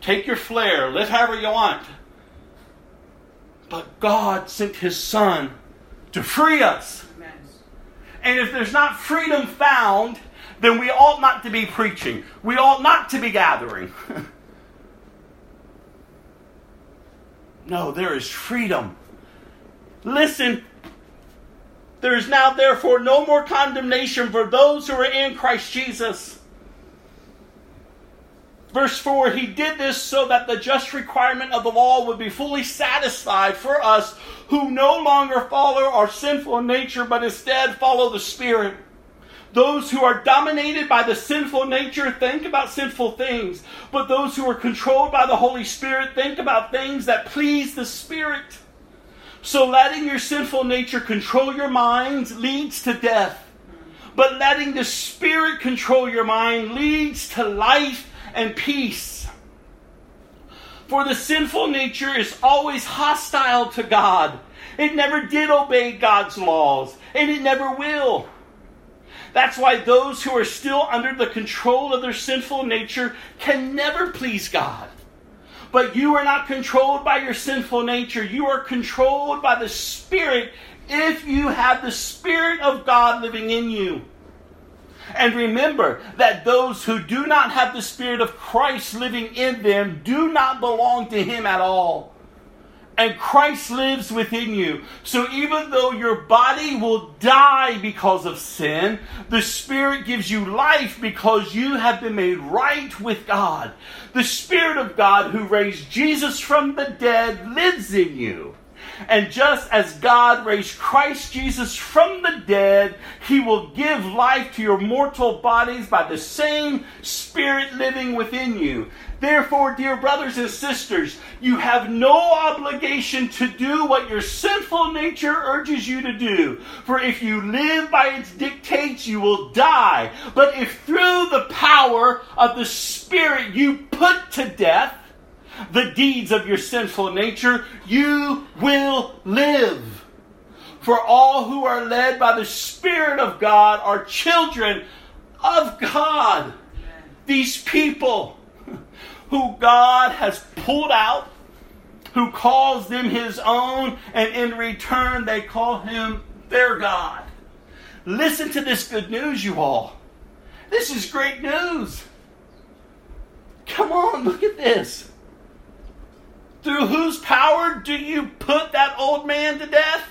Take your flair, live however you want. But God sent His Son to free us. And if there's not freedom found, then we ought not to be preaching. We ought not to be gathering. (laughs) No, there is freedom. Listen, there is now therefore no more condemnation for those who are in Christ Jesus. Verse 4 He did this so that the just requirement of the law would be fully satisfied for us who no longer follow our sinful nature, but instead follow the Spirit. Those who are dominated by the sinful nature think about sinful things, but those who are controlled by the Holy Spirit think about things that please the Spirit. So letting your sinful nature control your minds leads to death, but letting the Spirit control your mind leads to life and peace. For the sinful nature is always hostile to God. It never did obey God's laws, and it never will. That's why those who are still under the control of their sinful nature can never please God. But you are not controlled by your sinful nature. You are controlled by the Spirit if you have the Spirit of God living in you. And remember that those who do not have the Spirit of Christ living in them do not belong to Him at all and Christ lives within you. So even though your body will die because of sin, the Spirit gives you life because you have been made right with God. The Spirit of God who raised Jesus from the dead lives in you. And just as God raised Christ Jesus from the dead, He will give life to your mortal bodies by the same Spirit living within you. Therefore, dear brothers and sisters, you have no obligation to do what your sinful nature urges you to do. For if you live by its dictates, you will die. But if through the power of the Spirit you put to death the deeds of your sinful nature, you will live. For all who are led by the Spirit of God are children of God. These people who God has pulled out, who calls them his own, and in return they call him their God. Listen to this good news, you all. This is great news. Come on, look at this. Through whose power do you put that old man to death?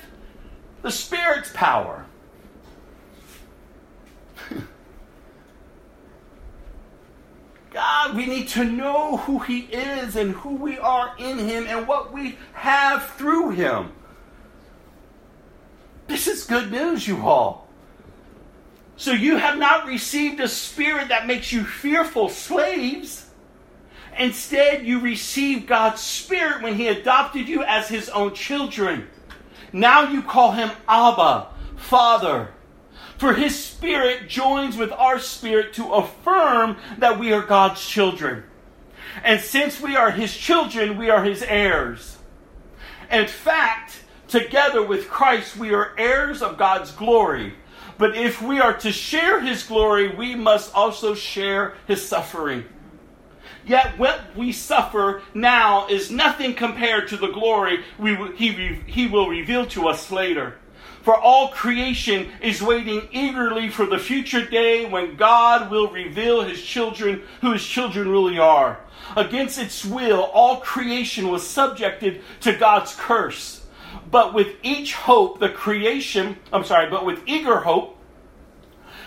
The Spirit's power. (laughs) God, we need to know who He is and who we are in Him and what we have through Him. This is good news, you all. So you have not received a spirit that makes you fearful slaves. Instead, you received God's Spirit when He adopted you as His own children. Now you call Him Abba, Father. For his spirit joins with our spirit to affirm that we are God's children. And since we are his children, we are his heirs. In fact, together with Christ, we are heirs of God's glory. But if we are to share his glory, we must also share his suffering. Yet what we suffer now is nothing compared to the glory we, he, he will reveal to us later. For all creation is waiting eagerly for the future day when God will reveal his children who his children really are. Against its will, all creation was subjected to God's curse. But with each hope, the creation, I'm sorry, but with eager hope,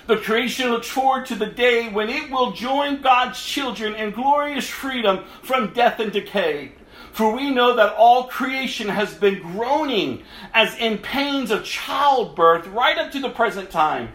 the creation looks forward to the day when it will join God's children in glorious freedom from death and decay. For we know that all creation has been groaning as in pains of childbirth right up to the present time.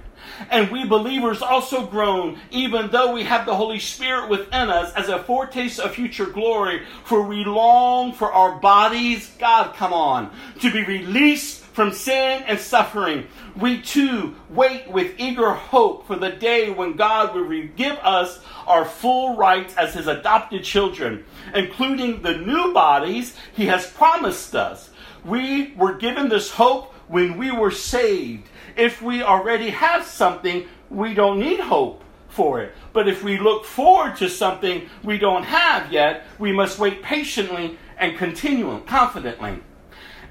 And we believers also groan, even though we have the Holy Spirit within us as a foretaste of future glory. For we long for our bodies, God, come on, to be released from sin and suffering. We too wait with eager hope for the day when God will give us our full rights as His adopted children, including the new bodies He has promised us. We were given this hope when we were saved. If we already have something, we don't need hope for it. But if we look forward to something we don't have yet, we must wait patiently and continue confidently.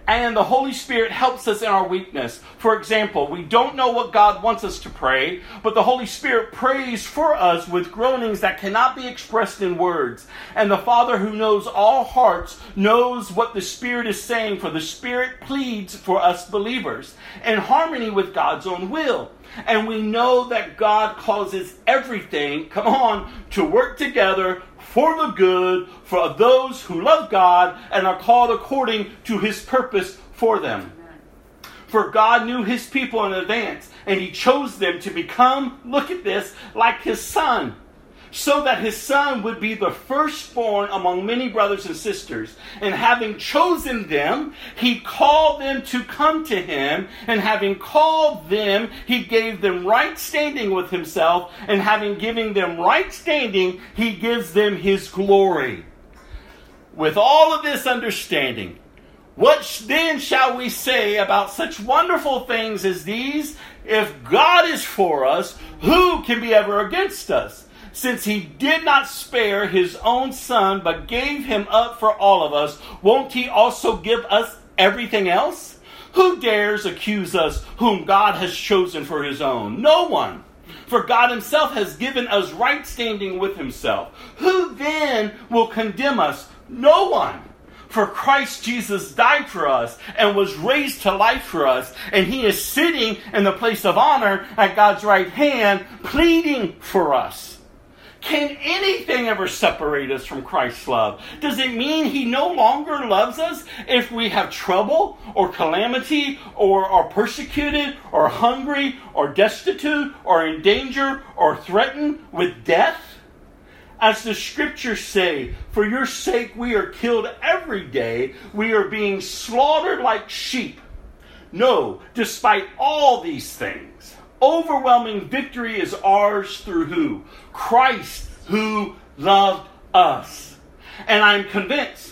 And the Holy Spirit helps us in our weakness. For example, we don't know what God wants us to pray, but the Holy Spirit prays for us with groanings that cannot be expressed in words. And the Father who knows all hearts knows what the Spirit is saying, for the Spirit pleads for us believers in harmony with God's own will. And we know that God causes everything, come on, to work together for the good for those who love God and are called according to his purpose for them. For God knew his people in advance, and he chose them to become, look at this, like his son so that his son would be the firstborn among many brothers and sisters. And having chosen them, he called them to come to him. And having called them, he gave them right standing with himself. And having given them right standing, he gives them his glory. With all of this understanding, what then shall we say about such wonderful things as these? If God is for us, who can be ever against us? Since he did not spare his own son, but gave him up for all of us, won't he also give us everything else? Who dares accuse us whom God has chosen for his own? No one. For God himself has given us right standing with himself. Who then will condemn us? No one. For Christ Jesus died for us and was raised to life for us, and he is sitting in the place of honor at God's right hand, pleading for us. Can anything ever separate us from Christ's love? Does it mean He no longer loves us if we have trouble or calamity or are persecuted or hungry or destitute or in danger or threatened with death? As the scriptures say, for your sake we are killed every day, we are being slaughtered like sheep. No, despite all these things, overwhelming victory is ours through who? Christ who loved us. And I'm convinced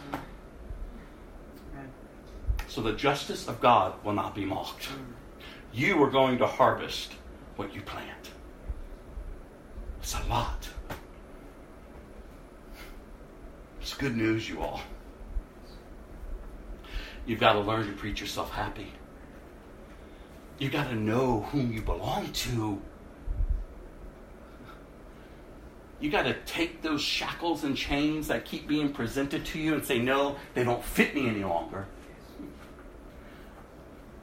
so the justice of God will not be mocked. You are going to harvest what you plant. It's a lot. It's good news, you all. You've got to learn to preach yourself happy. You've got to know whom you belong to. You got to take those shackles and chains that keep being presented to you and say, no, they don't fit me any longer.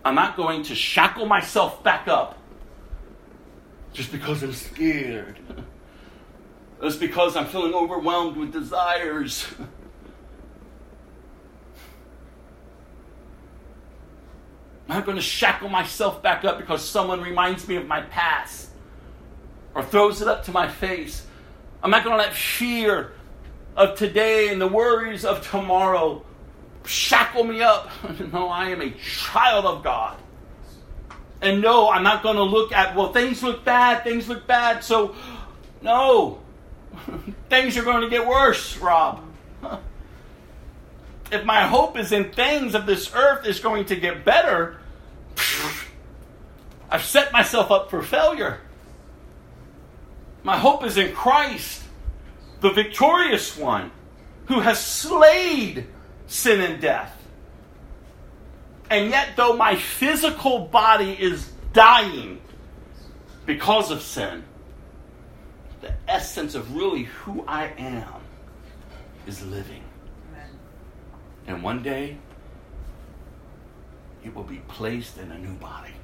I'm not going to shackle myself back up just because I'm scared. (laughs) It's because I'm feeling overwhelmed with desires. (laughs) I'm not going to shackle myself back up because someone reminds me of my past or throws it up to my face. I'm not going to let fear of today and the worries of tomorrow shackle me up. (laughs) no, I am a child of God. And no, I'm not going to look at, well, things look bad, things look bad. So, no, (laughs) things are going to get worse, Rob. (laughs) If my hope is in things of this earth is going to get better, I've set myself up for failure. My hope is in Christ, the victorious one, who has slayed sin and death. And yet, though my physical body is dying because of sin, the essence of really who I am is living. And one day, it will be placed in a new body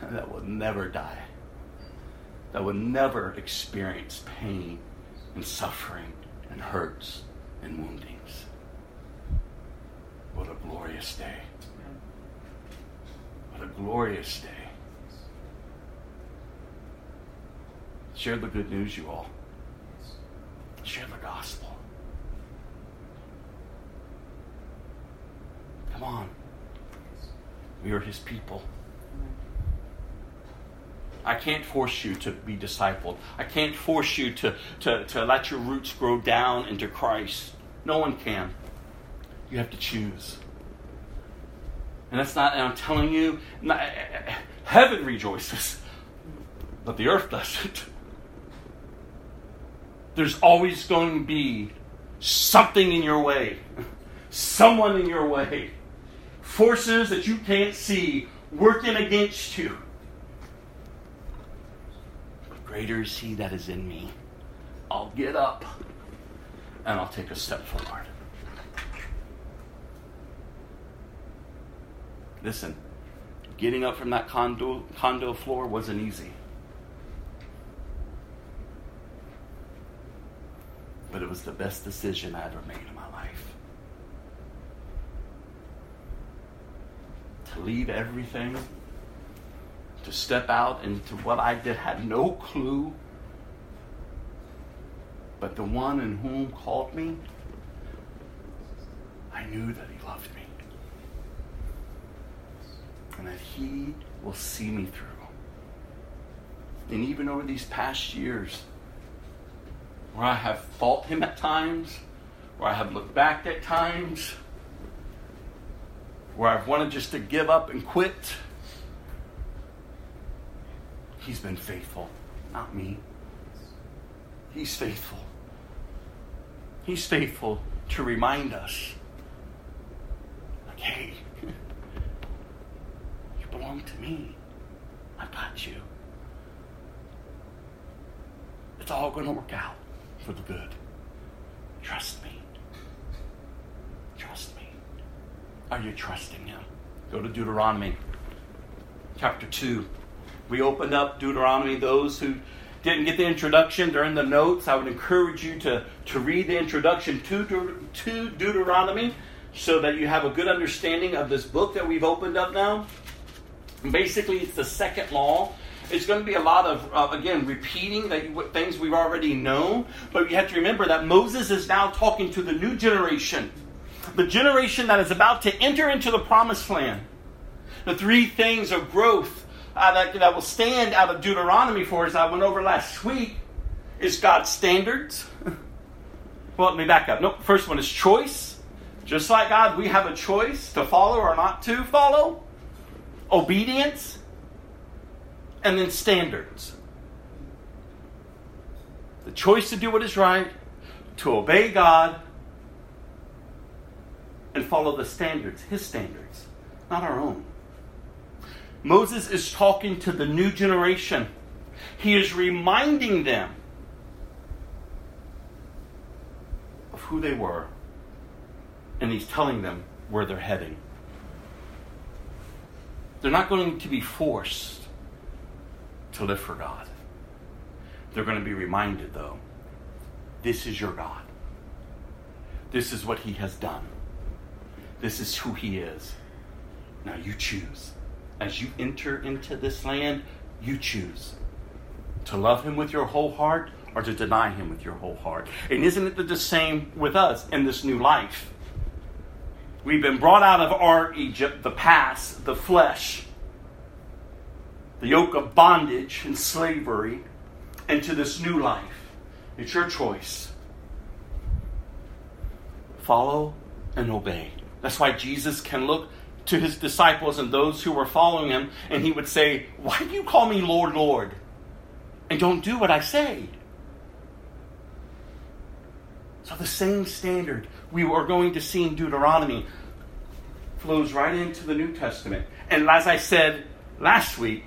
(laughs) that will never die, that will never experience pain and suffering and hurts and wounding. What a glorious day. What a glorious day. Share the good news, you all. Share the gospel. Come on. We are his people. I can't force you to be discipled. I can't force you to, to, to let your roots grow down into Christ. No one can. You have to choose. And that's not, and I'm telling you, not, heaven rejoices, but the earth doesn't. There's always going to be something in your way, someone in your way, forces that you can't see working against you. Greater is he that is in me. I'll get up and I'll take a step forward. Listen, getting up from that condo, condo floor wasn't easy. But it was the best decision I ever made in my life. To leave everything to step out into what I did had no clue. But the one in whom called me, I knew that he loved me. And that he will see me through. And even over these past years, where I have fought him at times, where I have looked back at times, where I've wanted just to give up and quit He's been faithful, not me. He's faithful. He's faithful to remind us like, hey, belong to me. I've got you. It's all going to work out for the good. Trust me. Trust me. Are you trusting Him? Go to Deuteronomy chapter 2 we opened up Deuteronomy. Those who didn't get the introduction, they're in the notes. I would encourage you to, to read the introduction to, to Deuteronomy so that you have a good understanding of this book that we've opened up now. Basically, it's the second law. It's going to be a lot of, uh, again, repeating that you, things we've already known. But you have to remember that Moses is now talking to the new generation, the generation that is about to enter into the promised land. The three things of growth uh, that, that will stand out of Deuteronomy for us, I went over last week, is God's standards. (laughs) well, let me back up. No, first one is choice. Just like God, we have a choice to follow or not to follow. Obedience. And then standards. The choice to do what is right, to obey God, and follow the standards, His standards, not our own. Moses is talking to the new generation. He is reminding them of who they were, and he's telling them where they're heading. They're not going to be forced to live for God. They're going to be reminded, though, this is your God. This is what he has done. This is who he is. Now you choose as you enter into this land, you choose to love him with your whole heart or to deny him with your whole heart. And isn't it the same with us in this new life? We've been brought out of our Egypt, the past, the flesh, the yoke of bondage and slavery, into this new life. It's your choice. Follow and obey. That's why Jesus can look to his disciples and those who were following him, and he would say, Why do you call me Lord, Lord? And don't do what I say. So the same standard we are going to see in Deuteronomy flows right into the New Testament. And as I said last week,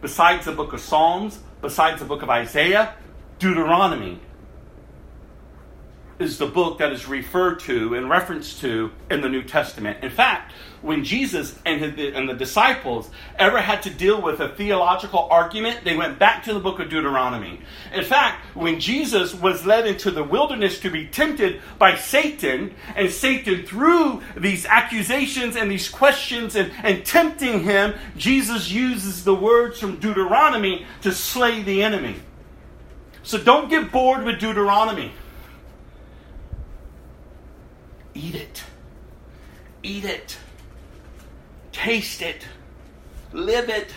besides the book of Psalms, besides the book of Isaiah, Deuteronomy is the book that is referred to and referenced to in the New Testament. In fact, when Jesus and, his, and the disciples ever had to deal with a theological argument, they went back to the book of Deuteronomy. In fact, when Jesus was led into the wilderness to be tempted by Satan, and Satan threw these accusations and these questions and, and tempting him, Jesus uses the words from Deuteronomy to slay the enemy. So don't get bored with Deuteronomy. Eat it. Eat it. Taste it. Live it.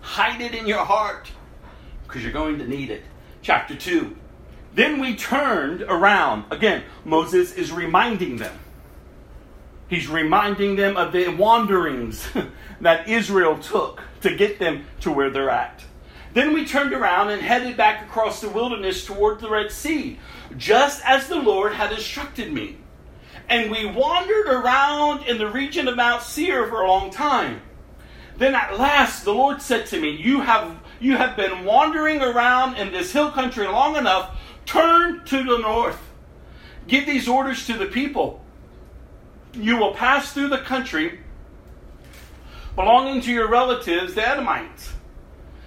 Hide it in your heart because you're going to need it. Chapter 2. Then we turned around. Again, Moses is reminding them. He's reminding them of the wanderings (laughs) that Israel took to get them to where they're at. Then we turned around and headed back across the wilderness toward the Red Sea, just as the Lord had instructed me. And we wandered around in the region of Mount Seir for a long time. Then at last the Lord said to me, You have you have been wandering around in this hill country long enough. Turn to the north. Give these orders to the people. You will pass through the country belonging to your relatives, the Edomites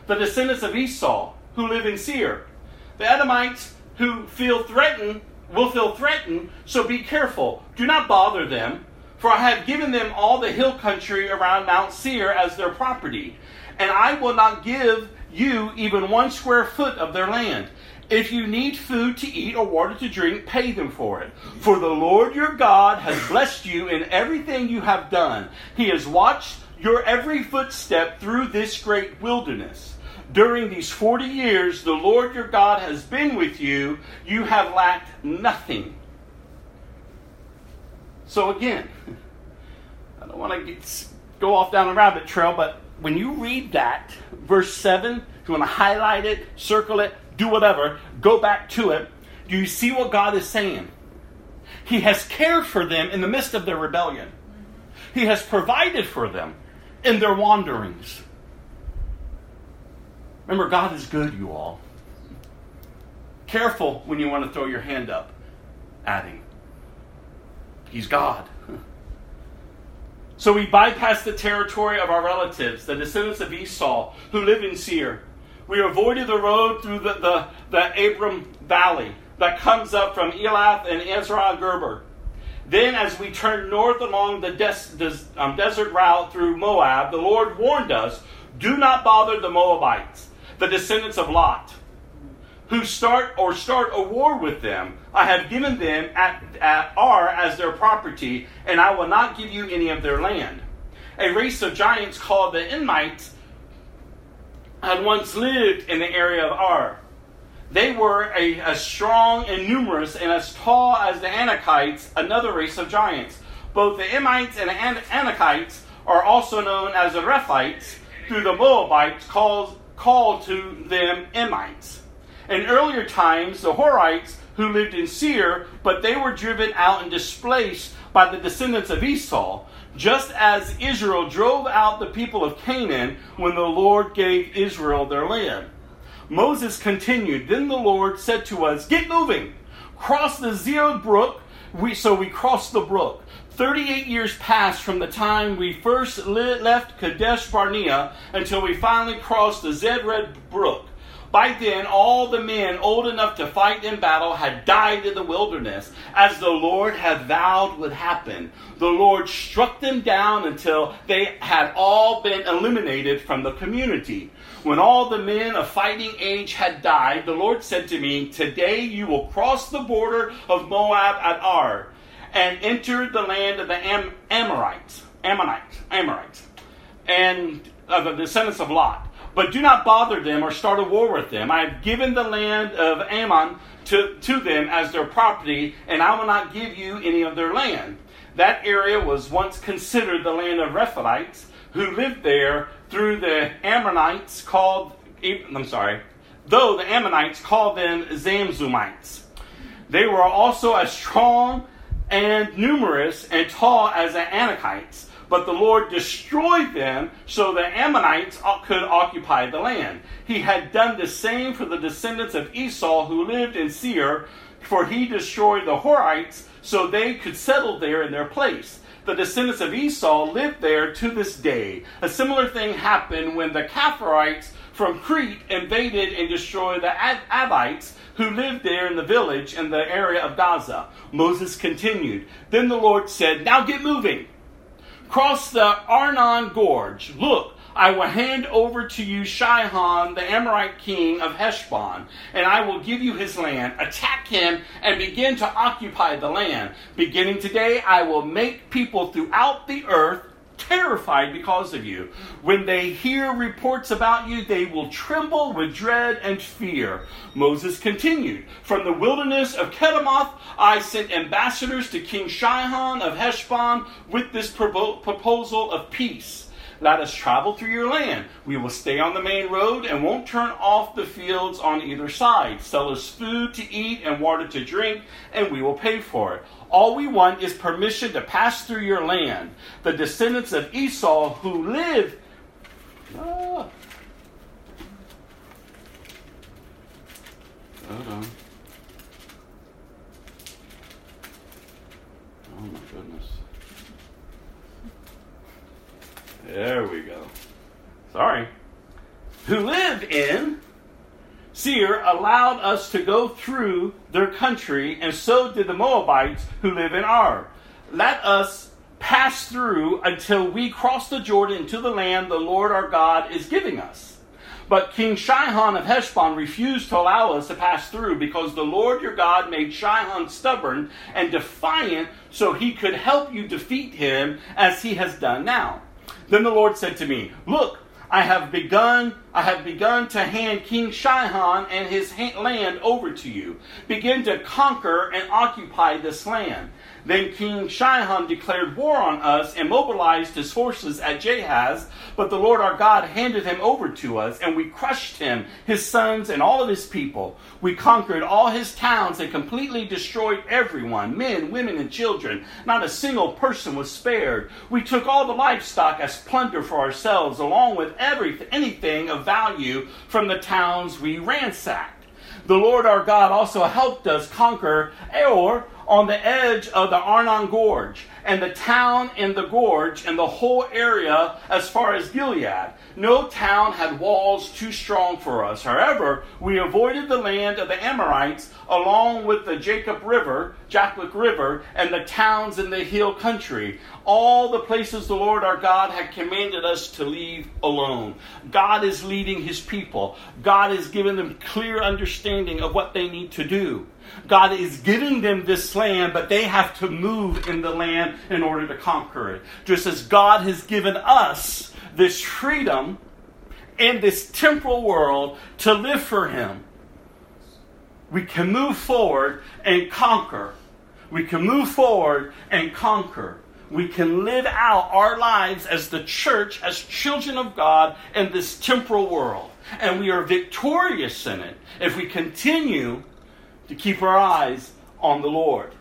the descendants of Esau who live in Seir. The Edomites who feel threatened will feel threatened, so be careful. Do not bother them, for I have given them all the hill country around Mount Seir as their property, and I will not give you even one square foot of their land. If you need food to eat or water to drink, pay them for it. For the Lord your God has blessed you in everything you have done. He has watched your every footstep through this great wilderness during these 40 years the Lord your God has been with you, you have lacked nothing. So, again, (laughs) I don't want to get, go off down a rabbit trail, but when you read that, verse 7, if you want to highlight it, circle it, do whatever, go back to it, do you see what God is saying? He has cared for them in the midst of their rebellion. He has provided for them in their wanderings. Remember, God is good, you all. Careful when you want to throw your hand up Him. He's God. So we bypassed the territory of our relatives, the descendants of Esau, who live in Seir. We avoided the road through the, the, the Arabah Valley that comes up from Elath and Ezion-geber. Then, as we turned north along the des- des- um, desert route through Moab, the Lord warned us do not bother the Moabites the descendants of Lot, who start or start a war with them. I have given them at, at Ar as their property, and I will not give you any of their land. A race of giants called the Emites had once lived in the area of Ar. They were as strong and numerous and as tall as the Anakites, another race of giants. Both the Emites and the Anakites are also known as the Rephaites through the Moabites, called called to them Emites. In earlier times, the Horites who lived in Seir, but they were driven out and displaced by the descendants of Esau, just as Israel drove out the people of Canaan when the Lord gave Israel their land. Moses continued, Then the Lord said to us, Get moving, cross the Zered brook. We, so we crossed the brook. 38 years passed from the time we first left Kadesh Barnea until we finally crossed the Zered Brook. By then, all the men old enough to fight in battle had died in the wilderness, as the Lord had vowed would happen. The Lord struck them down until they had all been eliminated from the community. When all the men of fighting age had died, the Lord said to me, Today you will cross the border of Moab at Ar and entered the land of the Am- Amorites, Ammonites, Amorites, and the descendants of Lot. But do not bother them or start a war with them. I have given the land of Ammon to, to them as their property, and I will not give you any of their land. That area was once considered the land of Rephaites, who lived there through the Ammonites called, I'm sorry, though the Ammonites called them Zamzummites. They were also as strong and numerous and tall as the Anakites. But the Lord destroyed them so the Ammonites could occupy the land. He had done the same for the descendants of Esau who lived in Seir, for he destroyed the Horites so they could settle there in their place. The descendants of Esau lived there to this day. A similar thing happened when the Caphtorites from Crete invaded and destroyed the Avites who lived there in the village in the area of Gaza. Moses continued. Then the Lord said, Now get moving. Cross the Arnon Gorge. Look, I will hand over to you Shihon, the Amorite king of Heshbon, and I will give you his land. Attack him and begin to occupy the land. Beginning today, I will make people throughout the earth terrified because of you. When they hear reports about you, they will tremble with dread and fear. Moses continued, From the wilderness of Kedemoth, I sent ambassadors to King Shihon of Heshbon with this proposal of peace. Let us travel through your land. We will stay on the main road and won't turn off the fields on either side. Sell us food to eat and water to drink, and we will pay for it. All we want is permission to pass through your land. The descendants of Esau who live. Ah. On. Oh my goodness. There we go. Sorry. Who live in Seir allowed us to go through their country, and so did the Moabites who live in Ar. Let us pass through until we cross the Jordan into the land the Lord our God is giving us. But King Shihon of Heshbon refused to allow us to pass through because the Lord your God made Shihon stubborn and defiant so he could help you defeat him as he has done now. Then the Lord said to me, Look, I have begun I have begun to hand King Shihon and his land over to you. Begin to conquer and occupy this land. Then King Shihon declared war on us and mobilized his forces at Jahaz, but the Lord our God handed him over to us, and we crushed him, his sons, and all of his people. We conquered all his towns and completely destroyed everyone men, women, and children. Not a single person was spared. We took all the livestock as plunder for ourselves, along with everything, anything of value from the towns we ransacked. The Lord our God also helped us conquer Aroer on the edge of the Arnon Gorge and the town in the gorge and the whole area as far as Gilead. No town had walls too strong for us. However, we avoided the land of the Amorites along with the Jacob River, Jabbok River, and the towns in the hill country. All the places the Lord our God had commanded us to leave alone. God is leading his people. God is giving them clear understanding of what they need to do. God is giving them this land, but they have to move in the land in order to conquer it. Just as God has given us this freedom in this temporal world to live for Him, we can move forward and conquer. We can move forward and conquer. We can live out our lives as the church, as children of God in this temporal world. And we are victorious in it if we continue to keep our eyes on the Lord.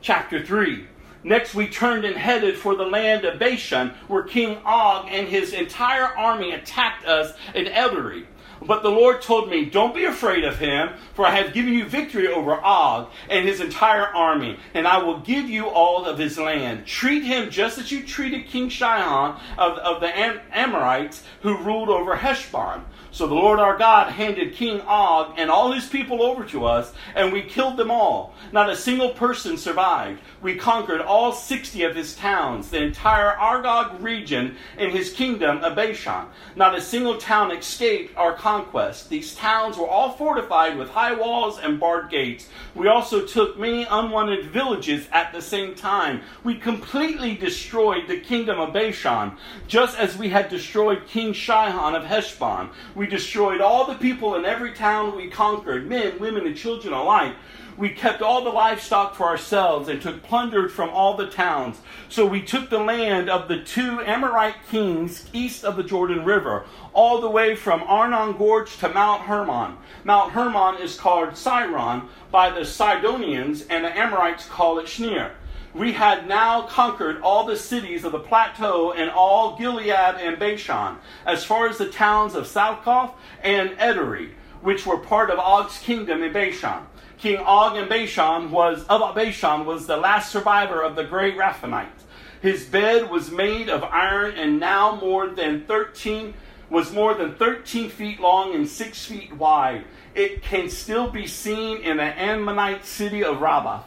Chapter 3. Next, we turned and headed for the land of Bashan, where King Og and his entire army attacked us in Edrei. But the Lord told me, Don't be afraid of him, for I have given you victory over Og and his entire army, and I will give you all of his land. Treat him just as you treated King Shihon of, of the Am- Amorites who ruled over Heshbon. So the Lord our God handed King Og and all his people over to us, and we killed them all. Not a single person survived. We conquered all 60 of his towns, the entire Argob region and his kingdom of Bashan. Not a single town escaped our conquest. These towns were all fortified with high walls and barred gates. We also took many unwanted villages at the same time. We completely destroyed the kingdom of Bashan, just as we had destroyed King Shihon of Heshbon. We we destroyed all the people in every town we conquered, men, women, and children alike. We kept all the livestock for ourselves and took plunder from all the towns. So we took the land of the two Amorite kings east of the Jordan River, all the way from Arnon Gorge to Mount Hermon. Mount Hermon is called Sirion by the Sidonians, and the Amorites call it Shnir we had now conquered all the cities of the plateau and all Gilead and Bashan, as far as the towns of Salcah and Edrei, which were part of Og's kingdom in Bashan. King Og in Bashan was of Bashan was the last survivor of the great Rephaites. His bed was made of iron and now more than 13 was more than 13 feet long and 6 feet wide. It can still be seen in the Ammonite city of Rabbah.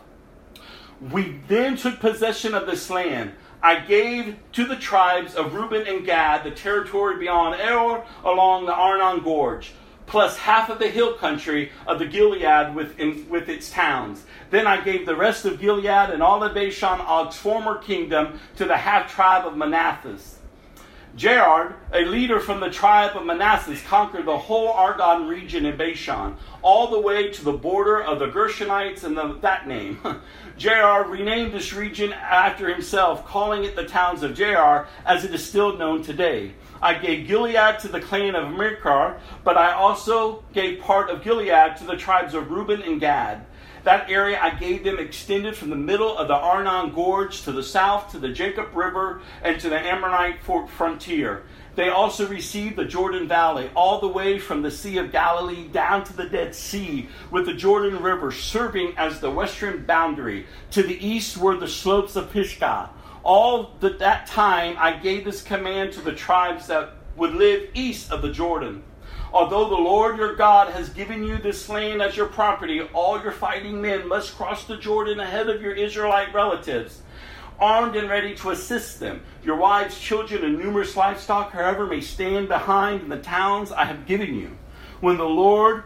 We then took possession of this land. I gave to the tribes of Reuben and Gad the territory beyond Aroer along the Arnon Gorge. plus half of the hill country of the Gilead with, in, with its towns. Then I gave the rest of Gilead and all of Bashan, Og's former kingdom, to the half tribe of Manasseh. Jared, a leader from the tribe of Manasseh, conquered the whole Argob region in Bashan, all the way to the border of the Gershonites and the, that name. (laughs) Jared renamed this region after himself, calling it the towns of Jair, as it is still known today. I gave Gilead to the clan of Machir, but I also gave part of Gilead to the tribes of Reuben and Gad. That area I gave them extended from the middle of the Arnon Gorge to the south to the Jacob River and to the Ammonite frontier. They also received the Jordan Valley, all the way from the Sea of Galilee down to the Dead Sea, with the Jordan River serving as the western boundary. To the east were the slopes of Pisgah. All that time I gave this command to the tribes that would live east of the Jordan. Although the Lord your God has given you this land as your property, all your fighting men must cross the Jordan ahead of your Israelite relatives, armed and ready to assist them. Your wives, children, and numerous livestock, however, may stand behind in the towns I have given you. When the Lord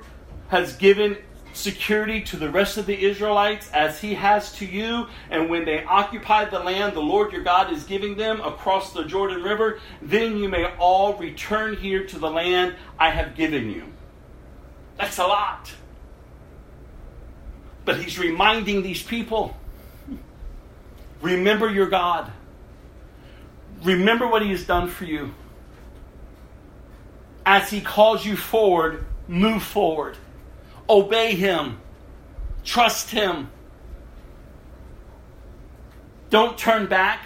has given security to the rest of the Israelites as he has to you. And when they occupy the land the Lord your God is giving them across the Jordan River, then you may all return here to the land I have given you. That's a lot. But he's reminding these people remember your God. Remember what he has done for you. As he calls you forward, move forward. Obey Him. Trust Him. Don't turn back.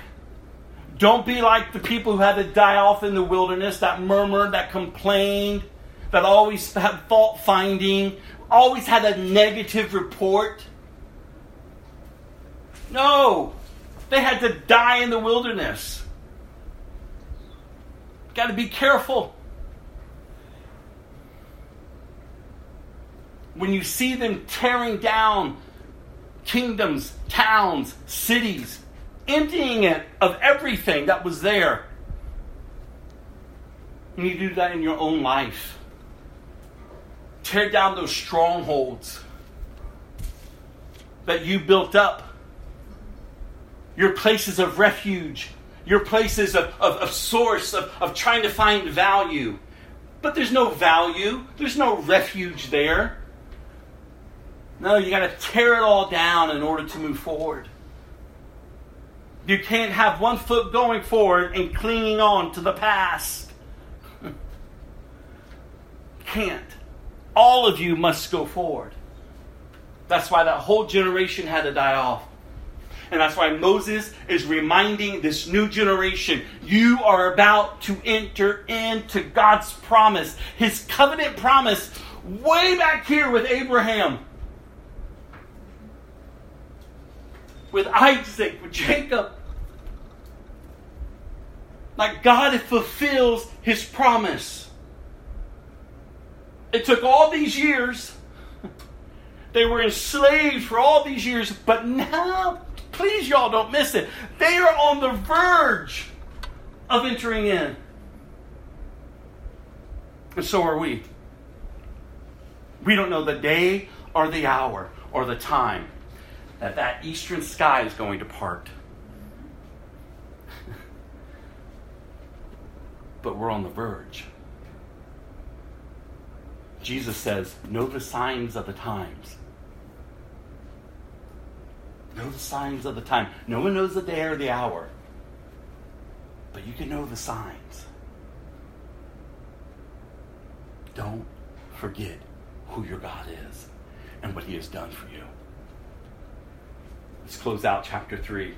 Don't be like the people who had to die off in the wilderness, that murmured, that complained, that always had fault finding, always had a negative report. No, they had to die in the wilderness. Got to be careful. when you see them tearing down kingdoms, towns, cities, emptying it of everything that was there. And you do that in your own life. Tear down those strongholds that you built up, your places of refuge, your places of, of, of source, of, of trying to find value. But there's no value, there's no refuge there. No, you got to tear it all down in order to move forward. You can't have one foot going forward and clinging on to the past. (laughs) can't. All of you must go forward. That's why that whole generation had to die off. And that's why Moses is reminding this new generation you are about to enter into God's promise, his covenant promise, way back here with Abraham. with Isaac, with Jacob. Like God fulfills his promise. It took all these years. They were enslaved for all these years, but now, please, y'all don't miss it. They are on the verge of entering in. And so are we. We don't know the day or the hour or the time that that eastern sky is going to part. (laughs) but we're on the verge. Jesus says, Know the signs of the times. Know the signs of the time. No one knows the day or the hour, but you can know the signs. Don't forget who your God is and what He has done for you. Let's close out chapter 3.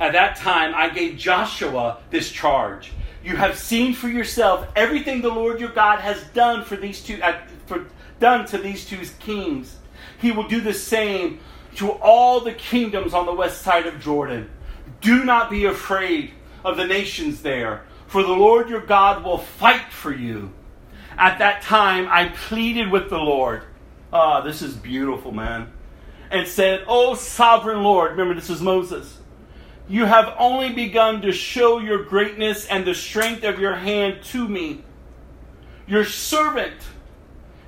At that time, I gave Joshua this charge. You have seen for yourself everything the Lord your God has done for these two, uh, for, done to these two kings. He will do the same to all the kingdoms on the west side of Jordan. Do not be afraid of the nations there, for the Lord your God will fight for you. At that time, I pleaded with the Lord. Ah, this is beautiful, man and said, O sovereign Lord, remember this is Moses, you have only begun to show your greatness and the strength of your hand to me. Your servant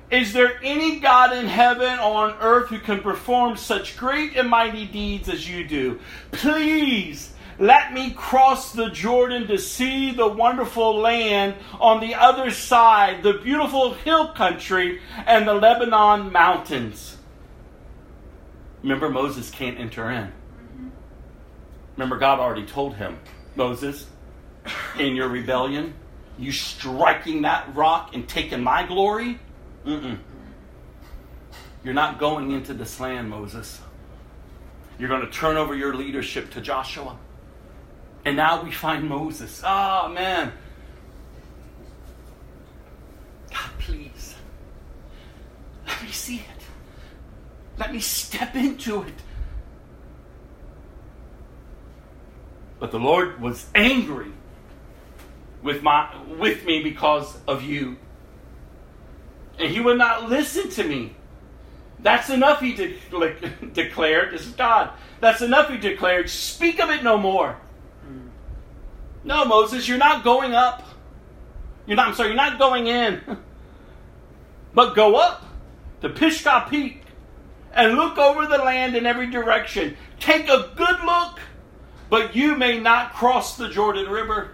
Is there any God in heaven or on earth who can perform such great and mighty deeds as you do? Please let me cross the Jordan to see the wonderful land on the other side, the beautiful hill country and the Lebanon mountains. Remember, Moses can't enter in. Remember, God already told him, Moses, in your rebellion, you striking that rock and taking my glory? Mm-mm. You're not going into this land, Moses. You're going to turn over your leadership to Joshua. And now we find Moses. Oh, man. God, please. Let me see it. Let me step into it. But the Lord was angry with my with me because of you. And he would not listen to me. That's enough, he de- (laughs) declared. This is God. That's enough, he declared. Speak of it no more. Hmm. No, Moses, you're not going up. You're not, I'm sorry, you're not going in. (laughs) but go up to Pisgah Peak and look over the land in every direction. Take a good look but you may not cross the Jordan River.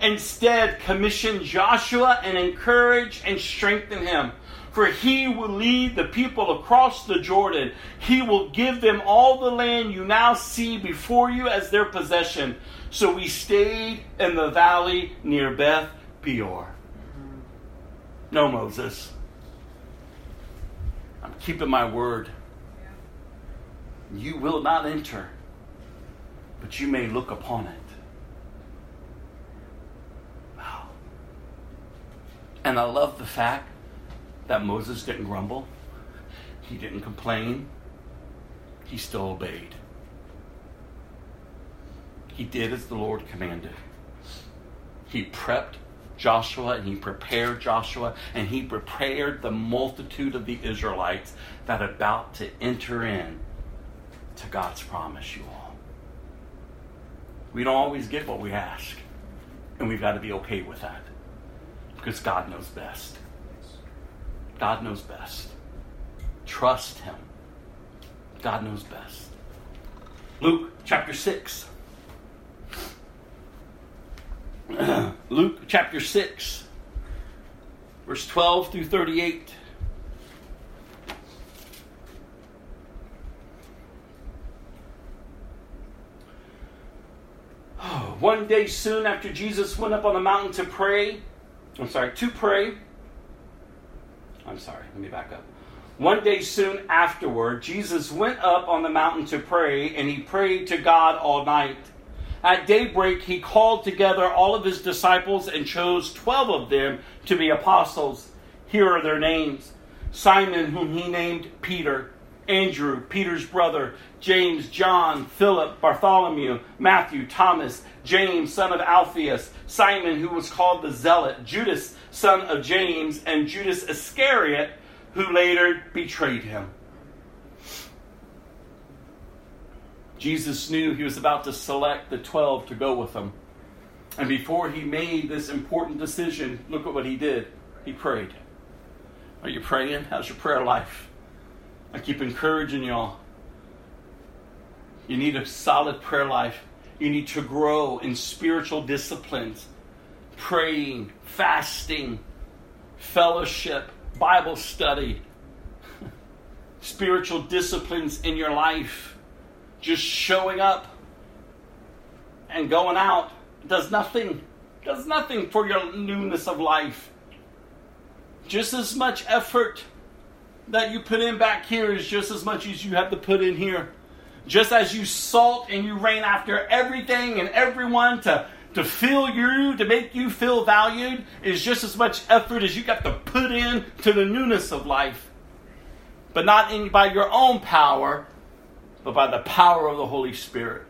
Instead, commission Joshua and encourage and strengthen him. For he will lead the people across the Jordan. He will give them all the land you now see before you as their possession. So we stayed in the valley near Beth Peor. No, Moses. I'm keeping my word. You will not enter but you may look upon it. And I love the fact that Moses didn't grumble, he didn't complain, he still obeyed. He did as the Lord commanded. He prepped Joshua and he prepared Joshua and he prepared the multitude of the Israelites that are about to enter in to God's promise, you all. We don't always get what we ask. And we've got to be okay with that. Because God knows best. God knows best. Trust Him. God knows best. Luke chapter 6. (clears throat) Luke chapter 6, verse 12 through 38. (sighs) One day soon after Jesus went up on the mountain to pray, I'm sorry, to pray. I'm sorry, let me back up. One day soon afterward, Jesus went up on the mountain to pray, and he prayed to God all night. At daybreak, he called together all of his disciples and chose 12 of them to be apostles. Here are their names Simon, whom he named Peter, Andrew, Peter's brother, James, John, Philip, Bartholomew, Matthew, Thomas, James, son of Alphaeus, Simon, who was called the Zealot, Judas, son of James, and Judas Iscariot, who later betrayed him. Jesus knew he was about to select the 12 to go with him. And before he made this important decision, look at what he did. He prayed. Are you praying? How's your prayer life? I keep encouraging y'all. You need a solid prayer life. You need to grow in spiritual disciplines, praying, fasting, fellowship, Bible study, (laughs) spiritual disciplines in your life. Just showing up and going out does nothing. Does nothing for your newness of life. Just as much effort that you put in back here is just as much as you have to put in here. Just as you salt and you rain after everything and everyone to, to fill you, to make you feel valued, is just as much effort as you got to put in to the newness of life. But not in, by your own power, but by the power of the Holy Spirit.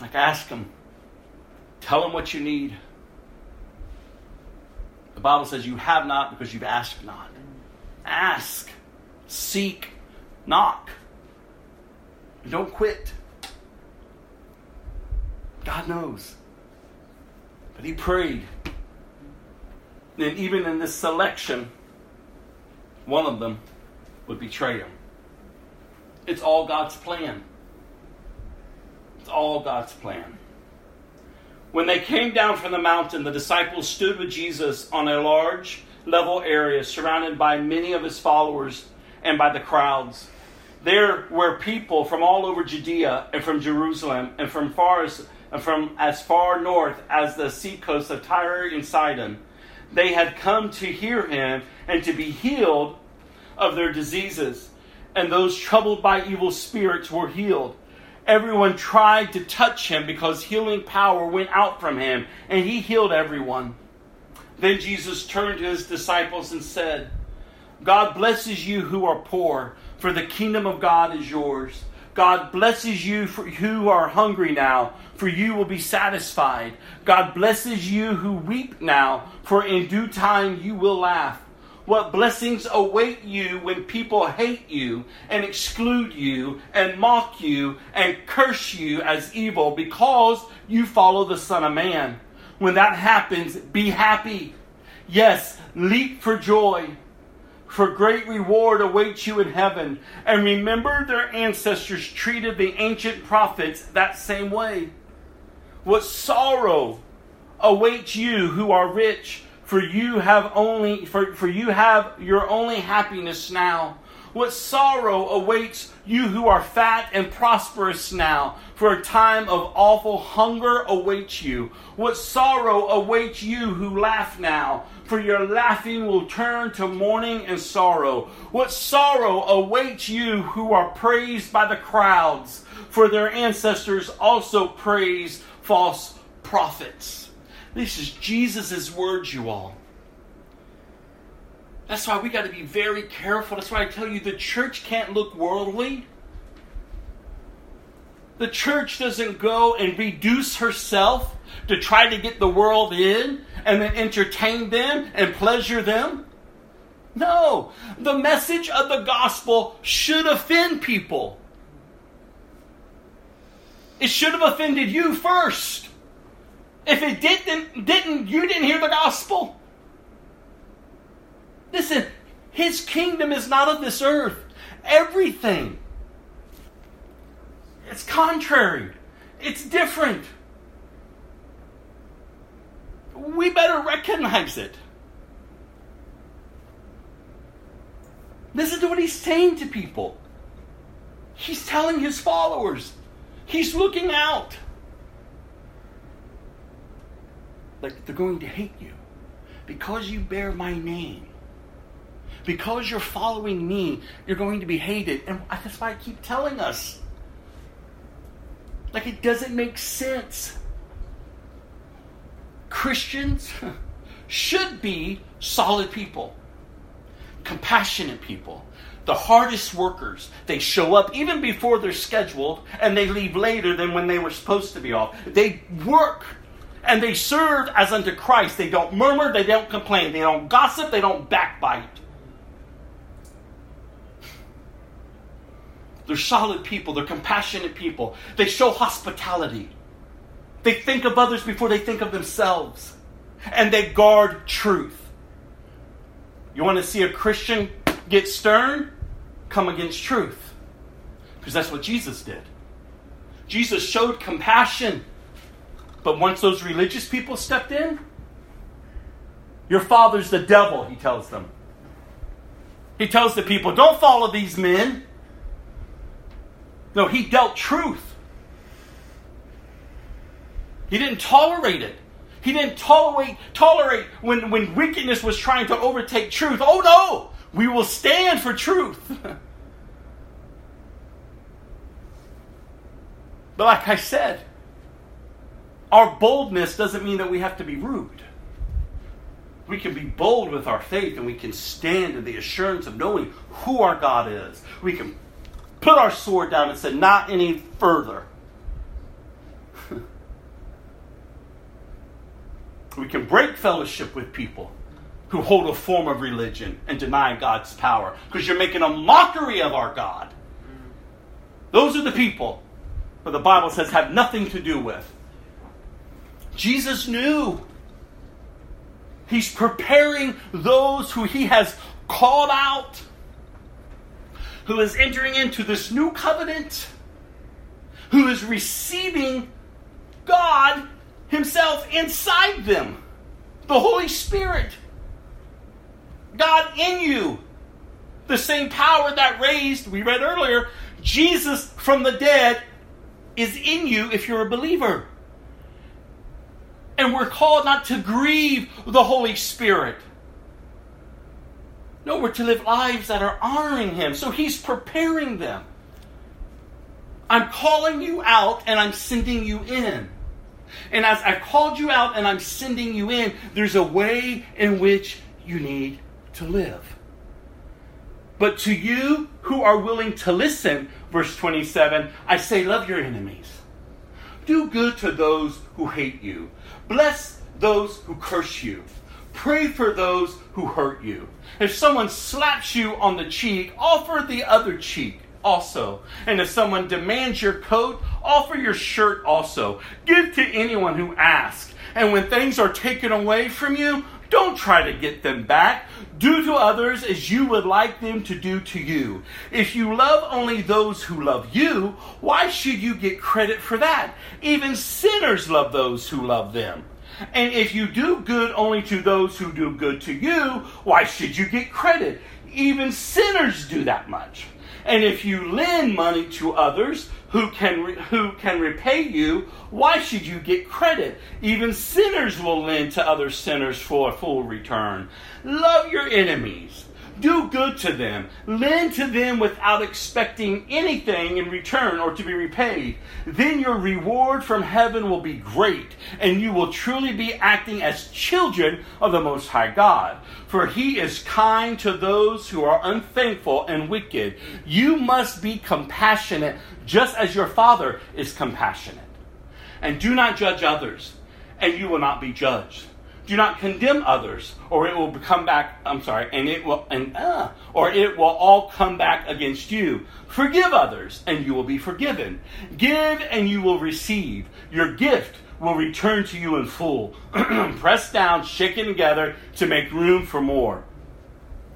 Like ask Him, tell Him what you need. The Bible says you have not because you've asked not. Ask, seek, knock. Don't quit. God knows. But he prayed. And even in this selection, one of them would betray him. It's all God's plan. It's all God's plan. When they came down from the mountain, the disciples stood with Jesus on a large level area surrounded by many of his followers and by the crowds. There were people from all over Judea and from Jerusalem and from far as, from as far north as the seacoast of Tyre and Sidon. They had come to hear him and to be healed of their diseases. And those troubled by evil spirits were healed. Everyone tried to touch him because healing power went out from him, and he healed everyone. Then Jesus turned to his disciples and said, God blesses you who are poor, for the kingdom of God is yours. God blesses you for, who are hungry now, for you will be satisfied. God blesses you who weep now, for in due time you will laugh. What blessings await you when people hate you and exclude you and mock you and curse you as evil because you follow the Son of Man. When that happens, be happy. Yes, leap for joy. For great reward awaits you in heaven. And remember, their ancestors treated the ancient prophets that same way. What sorrow awaits you who are rich for you have only for, for you have your only happiness now. What sorrow awaits you who are fat and prosperous now, for a time of awful hunger awaits you. What sorrow awaits you who laugh now, for your laughing will turn to mourning and sorrow. What sorrow awaits you who are praised by the crowds, for their ancestors also praised false prophets. This is Jesus' words, you all. That's why we got to be very careful. That's why I tell you the church can't look worldly. The church doesn't go and reduce herself to try to get the world in and then entertain them and pleasure them. No, the message of the gospel should offend people. It should have offended you first. If it didn't, didn't you didn't hear the gospel? Listen, his kingdom is not of this earth. Everything. It's contrary. It's different. We better recognize it. Listen to what he's saying to people. He's telling his followers. He's looking out. Like they're going to hate you because you bear my name. Because you're following me, you're going to be hated. And that's why I keep telling us. Like it doesn't make sense. Christians (laughs) should be solid people, compassionate people, the hardest workers. They show up even before they're scheduled and they leave later than when they were supposed to be off. They work and they serve as unto Christ. They don't murmur, they don't complain, they don't gossip, they don't backbite. They're solid people, they're compassionate people, they show hospitality. They think of others before they think of themselves, and they guard truth. You want to see a Christian get stern? Come against truth. Because that's what Jesus did. Jesus showed compassion but once those religious people stepped in, your father's the devil, he tells them. He tells the people, don't follow these men. No, he dealt truth. He didn't tolerate it. He didn't tolerate tolerate when, when wickedness was trying to overtake truth. Oh no! We will stand for truth. (laughs) but like I said, our boldness doesn't mean that we have to be rude. We can be bold with our faith and we can stand in the assurance of knowing who our God is. We can put our sword down and said, Not any further. (laughs) we can break fellowship with people who hold a form of religion and deny God's power because you're making a mockery of our God. Those are the people who the Bible says have nothing to do with. Jesus knew. He's preparing those who he has called out, who is entering into this new covenant, who is receiving God Himself inside them, the Holy Spirit, God in you, the same power that raised, we read earlier, Jesus from the dead is in you if you're a believer. And we're called not to grieve the Holy Spirit. No, we're to live lives that are honoring Him. So He's preparing them. I'm calling you out and I'm sending you in. And as I've called you out and I'm sending you in, there's a way in which you need to live. But to you who are willing to listen, verse 27, I say, love your enemies. Do good to those who hate you. Bless those who curse you. Pray for those who hurt you. If someone slaps you on the cheek, offer the other cheek also. And if someone demands your coat, offer your shirt also. Give to anyone who asks. And when things are taken away from you, don't try to get them back. Do to others as you would like them to do to you. If you love only those who love you, why should you get credit for that? Even sinners love those who love them. And if you do good only to those who do good to you, why should you get credit? Even sinners do that much. And if you lend money to others who can, re- who can repay you, why should you get credit? Even sinners will lend to other sinners for a full return. Love your enemies. Do good to them. Lend to them without expecting anything in return or to be repaid. Then your reward from heaven will be great, and you will truly be acting as children of the Most High God. For he is kind to those who are unthankful and wicked. You must be compassionate, just as your Father is compassionate. And do not judge others, and you will not be judged do not condemn others, or it will come back. I'm sorry, and it will, and uh, or it will all come back against you. Forgive others, and you will be forgiven. Give, and you will receive. Your gift will return to you in full, (clears throat) pressed down, shaken together to make room for more,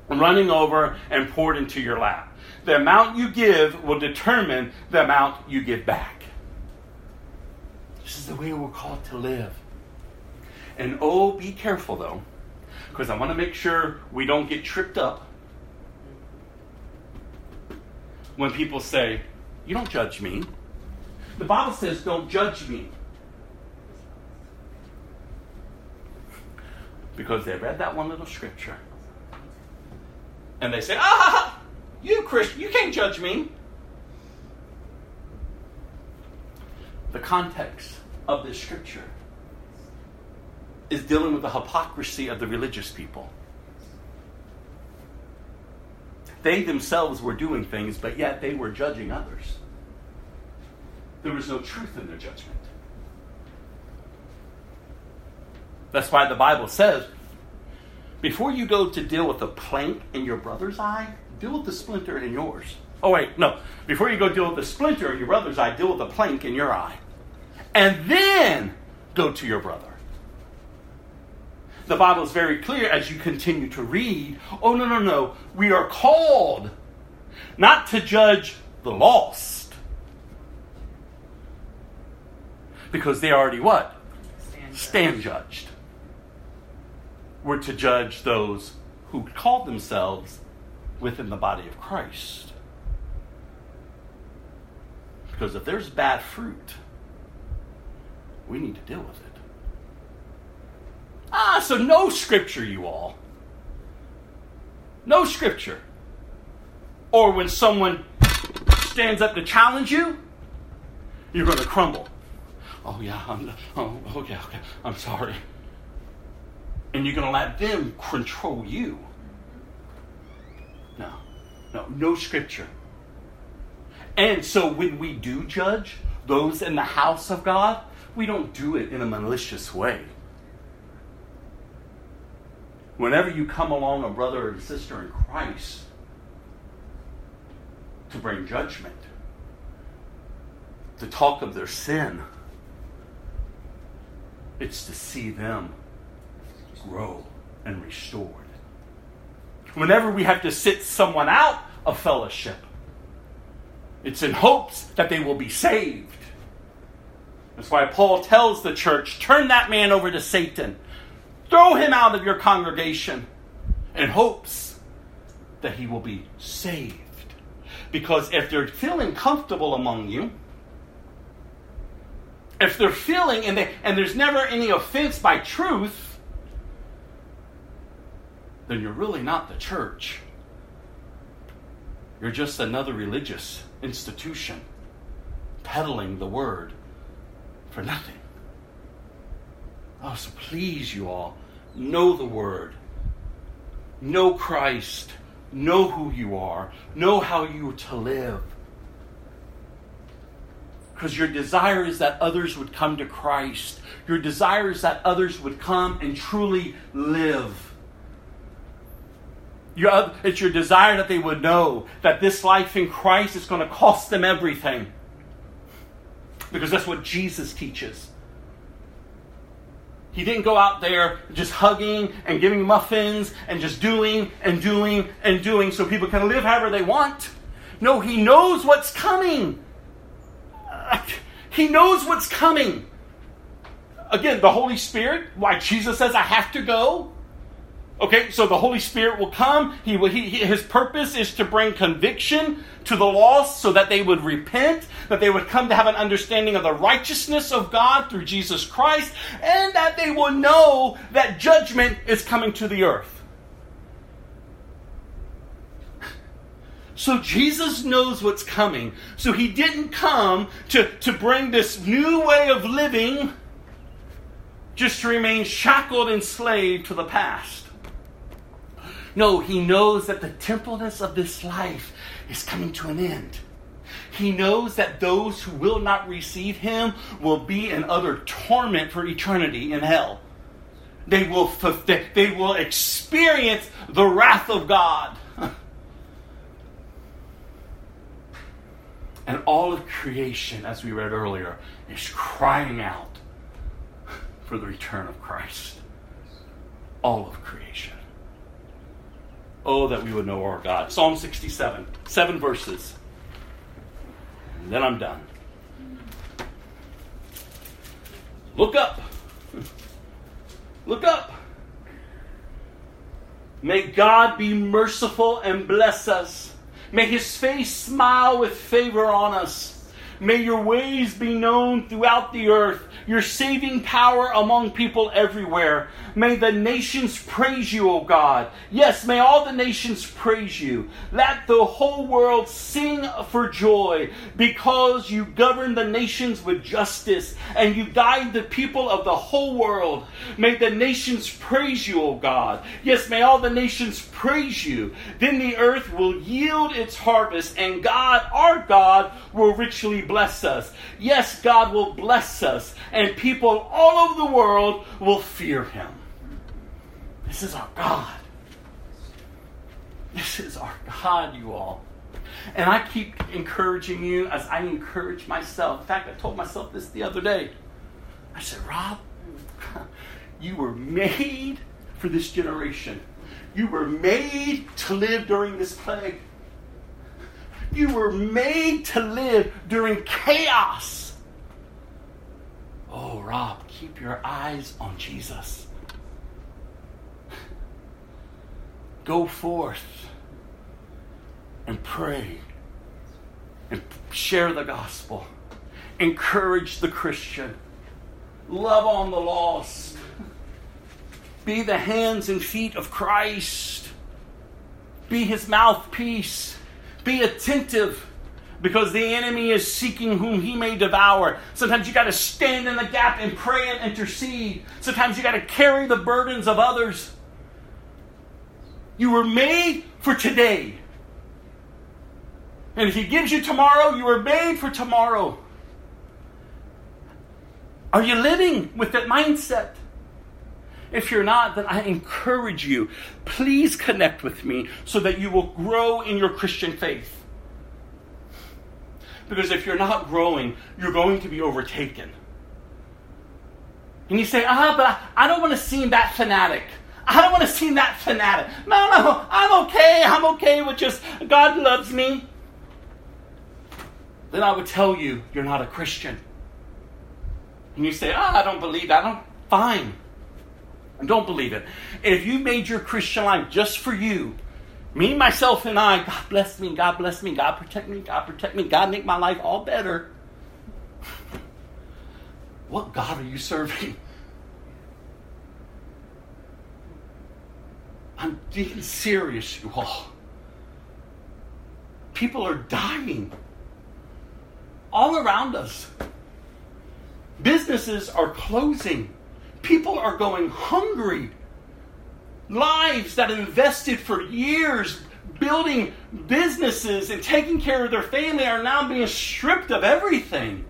running over and poured into your lap. The amount you give will determine the amount you give back. This is the way we're called to live. And oh, be careful though, because I want to make sure we don't get tripped up when people say, You don't judge me. The Bible says, Don't judge me. Because they read that one little scripture. And they say, Ah, you Christian, you can't judge me. The context of this scripture is dealing with the hypocrisy of the religious people. They themselves were doing things, but yet they were judging others. There was no truth in their judgment. That's why the Bible says before you go to deal with the plank in your brother's eye, deal with the splinter in yours. Oh, wait, no. Before you go deal with the splinter in your brother's eye, deal with the plank in your eye. And then go to your brother the Bible is very clear as you continue to read. Oh, no, no, no. We are called not to judge the lost. Because they already what? Stand, Stand judged. We're to judge those who call themselves within the body of Christ. Because if there's bad fruit, we need to deal with it. Ah, so no scripture, you all. No scripture. Or when someone stands up to challenge you, you're going to crumble. Oh, yeah, I'm, oh, okay, okay, I'm sorry. And you're going to let them control you. No, no, no scripture. And so when we do judge those in the house of God, we don't do it in a malicious way whenever you come along a brother or sister in Christ to bring judgment, to talk of their sin, it's to see them grow and restored. whenever we have to sit someone out of fellowship, it's in hopes that they will be saved. That's why Paul tells the church turn that man over to Satan, throw him out of your congregation in hopes that he will be saved. Because if they're feeling comfortable among you, if they're feeling and, they, and there's never any offense by truth, then you're really not the church. You're just another religious institution peddling the word for nothing. Oh, so please, you all, know the word, know Christ, know who you are, know how you are to live. Because your desire is that others would come to Christ. Your desire is that others would come and truly live. It's your desire that they would know that this life in Christ is going to cost them everything. Because that's what Jesus teaches. He didn't go out there just hugging and giving muffins and just doing and doing and doing so people can live however they want. No, he knows what's coming. He knows what's coming. Again, the Holy Spirit, why Jesus says, I have to go. Okay, so the Holy Spirit will come. He, will, he, his purpose is to bring conviction to the lost so that they would repent, that they would come to have an understanding of the righteousness of God through Jesus Christ, and that they will know that judgment is coming to the earth. So Jesus knows what's coming. So he didn't come to, to bring this new way of living just to remain shackled and slave to the past. No, he knows that the temporalness of this life is coming to an end. He knows that those who will not receive him will be in utter torment for eternity in hell. They will, they will experience the wrath of God. (laughs) And all of creation, as we read earlier, is crying out for the return of Christ. All of creation. Oh, that we would know our God. Psalm 67, seven verses. And then I'm done. Look up. Look up. May God be merciful and bless us. May his face smile with favor on us. May your ways be known throughout the earth, your saving power among people everywhere. May the nations praise you, O God. Yes, may all the nations praise you. Let the whole world sing for joy because you govern the nations with justice and you guide the people of the whole world. May the nations praise you, O God. Yes, may all the nations praise you. Then the earth will yield its harvest and God, our God, will richly bless us. Yes, God will bless us and people all over the world will fear him. This is our God. This is our God, you all. And I keep encouraging you as I encourage myself. In fact, I told myself this the other day. I said, Rob, you were made for this generation. You were made to live during this plague. You were made to live during chaos. Oh, Rob, keep your eyes on Jesus. Go forth and pray and share the gospel. Encourage the Christian. Love on the lost. Be the hands and feet of Christ. Be his mouthpiece. Be attentive because the enemy is seeking whom he may devour. Sometimes you got to stand in the gap and pray and intercede. Sometimes you got to carry the burdens of others. You were made for today. And if he gives you tomorrow, you were made for tomorrow. Are you living with that mindset? If you're not, then I encourage you, please connect with me so that you will grow in your Christian faith. Because if you're not growing, you're going to be overtaken. And you say, ah, but I don't want to seem that fanatic. I don't want to seem that fanatic. No, no, I'm okay. I'm okay with just God loves me. Then I would tell you you're not a Christian. And you say, oh, I don't believe that. I'm fine. Don't believe it. If you made your Christian life just for you, me, myself, and I, God bless me, God bless me, God protect me, God protect me, God make my life all better. What God are you serving? I'm being serious, you all. People are dying all around us. Businesses are closing. People are going hungry. Lives that invested for years building businesses and taking care of their family are now being stripped of everything.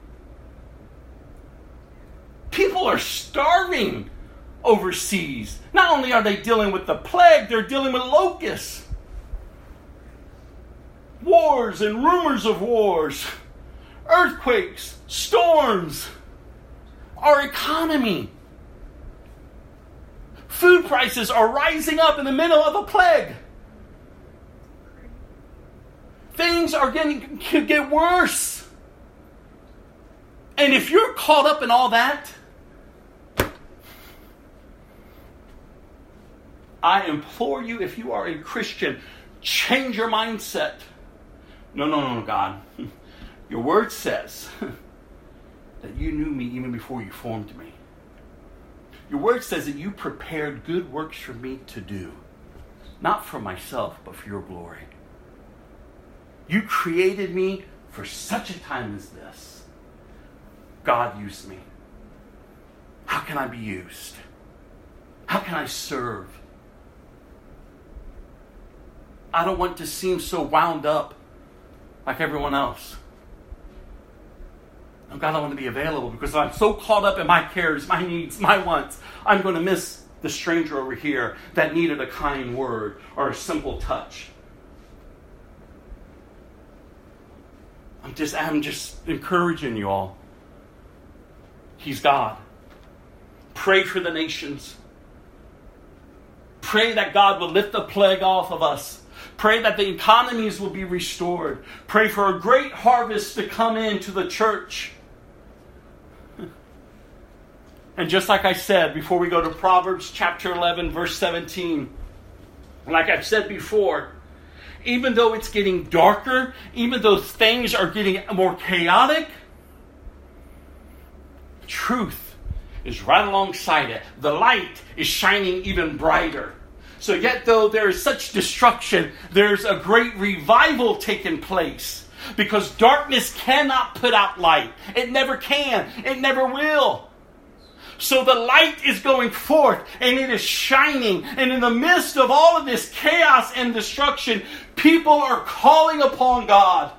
People are starving overseas. Not only are they dealing with the plague, they're dealing with locusts. Wars and rumors of wars, earthquakes, storms, our economy. Food prices are rising up in the middle of a plague. Things are getting to get worse. And if you're caught up in all that, I implore you, if you are a Christian, change your mindset. No, no, no, God. (laughs) Your word says (laughs) that you knew me even before you formed me. Your word says that you prepared good works for me to do, not for myself, but for your glory. You created me for such a time as this. God used me. How can I be used? How can I serve? I don't want to seem so wound up like everyone else. Oh, God, I want to be available because I'm so caught up in my cares, my needs, my wants. I'm going to miss the stranger over here that needed a kind word or a simple touch. I'm just, I'm just encouraging you all. He's God. Pray for the nations. Pray that God will lift the plague off of us. Pray that the economies will be restored. Pray for a great harvest to come into the church. (laughs) And just like I said before we go to Proverbs chapter 11, verse 17, like I've said before, even though it's getting darker, even though things are getting more chaotic, truth is right alongside it. The light is shining even brighter. So, yet though there is such destruction, there's a great revival taking place because darkness cannot put out light. It never can, it never will. So the light is going forth and it is shining. And in the midst of all of this chaos and destruction, people are calling upon God.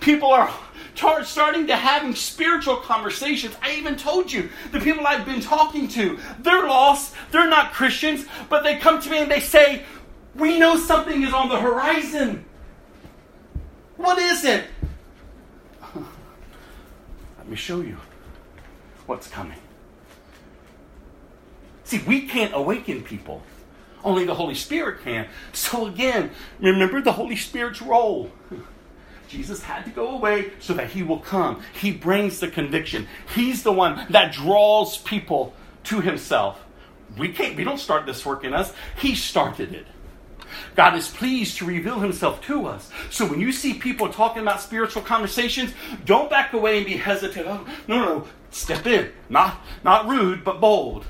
People are starting to having spiritual conversations. I even told you the people I've been talking to, they're lost, they're not Christians, but they come to me and they say, We know something is on the horizon. What is it? (laughs) Let me show you what's coming. See, we can't awaken people. Only the Holy Spirit can. So again, remember the Holy Spirit's role. (laughs) Jesus had to go away so that he will come. He brings the conviction. He's the one that draws people to himself. We can't we don't start this work in us. He started it. God is pleased to reveal himself to us. So when you see people talking about spiritual conversations, don't back away and be hesitant. Oh, no, no, no. Step in. Not not rude, but bold.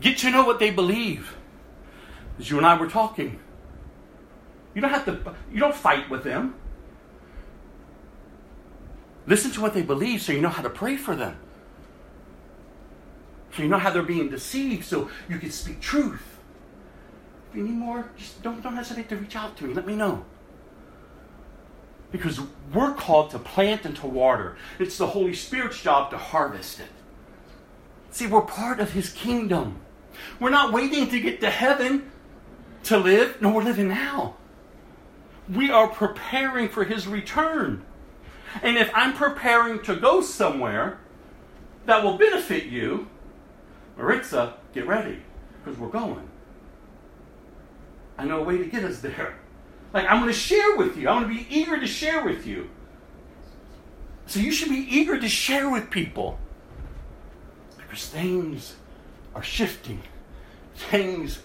Get to know what they believe. As you and I were talking. You don't have to you don't fight with them. Listen to what they believe so you know how to pray for them. So you know how they're being deceived so you can speak truth. If you need more, just don't, don't hesitate to reach out to me. Let me know. Because we're called to plant and to water. It's the Holy Spirit's job to harvest it. See, we're part of His kingdom. We're not waiting to get to heaven to live. No, we're living now. We are preparing for his return. And if I'm preparing to go somewhere that will benefit you, Maritza, get ready. Because we're going. I know a way to get us there. Like, I'm going to share with you. I'm going to be eager to share with you. So you should be eager to share with people. Because things are shifting, things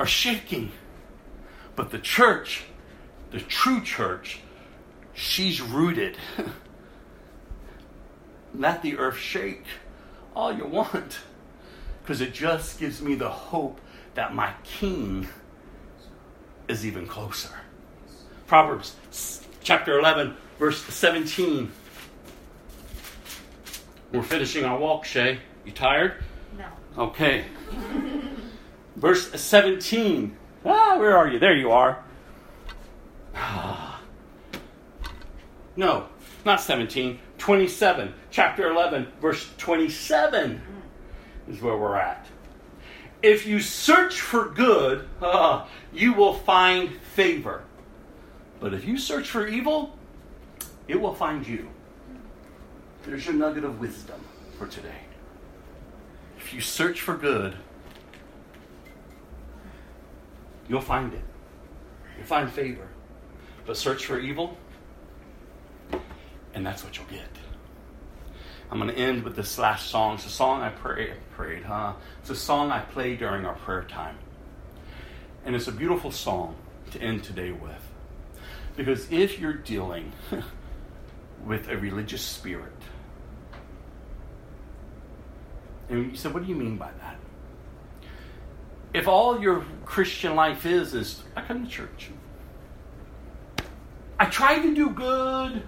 are shaking. But the church, the true church, she's rooted. (laughs) Let the earth shake all you want. Because it just gives me the hope that my king is even closer. Proverbs chapter 11, verse 17. We're finishing our walk, Shay. You tired? No. Okay. (laughs) verse 17. Ah, where are you? There you are. No, not 17. 27. Chapter 11, verse 27 is where we're at. If you search for good, uh, (laughs) you will find favor. But if you search for evil, it will find you. There's your nugget of wisdom for today. If you search for good, you'll find it. You'll find favor. But search for evil, and that's what you'll get. I'm going to end with this last song. It's a song I pray, prayed, huh? It's a song I play during our prayer time. And it's a beautiful song to end today with. Because if you're dealing (laughs) with a religious spirit, and you said, what do you mean by that? If all your Christian life is, is I come to church. I try to do good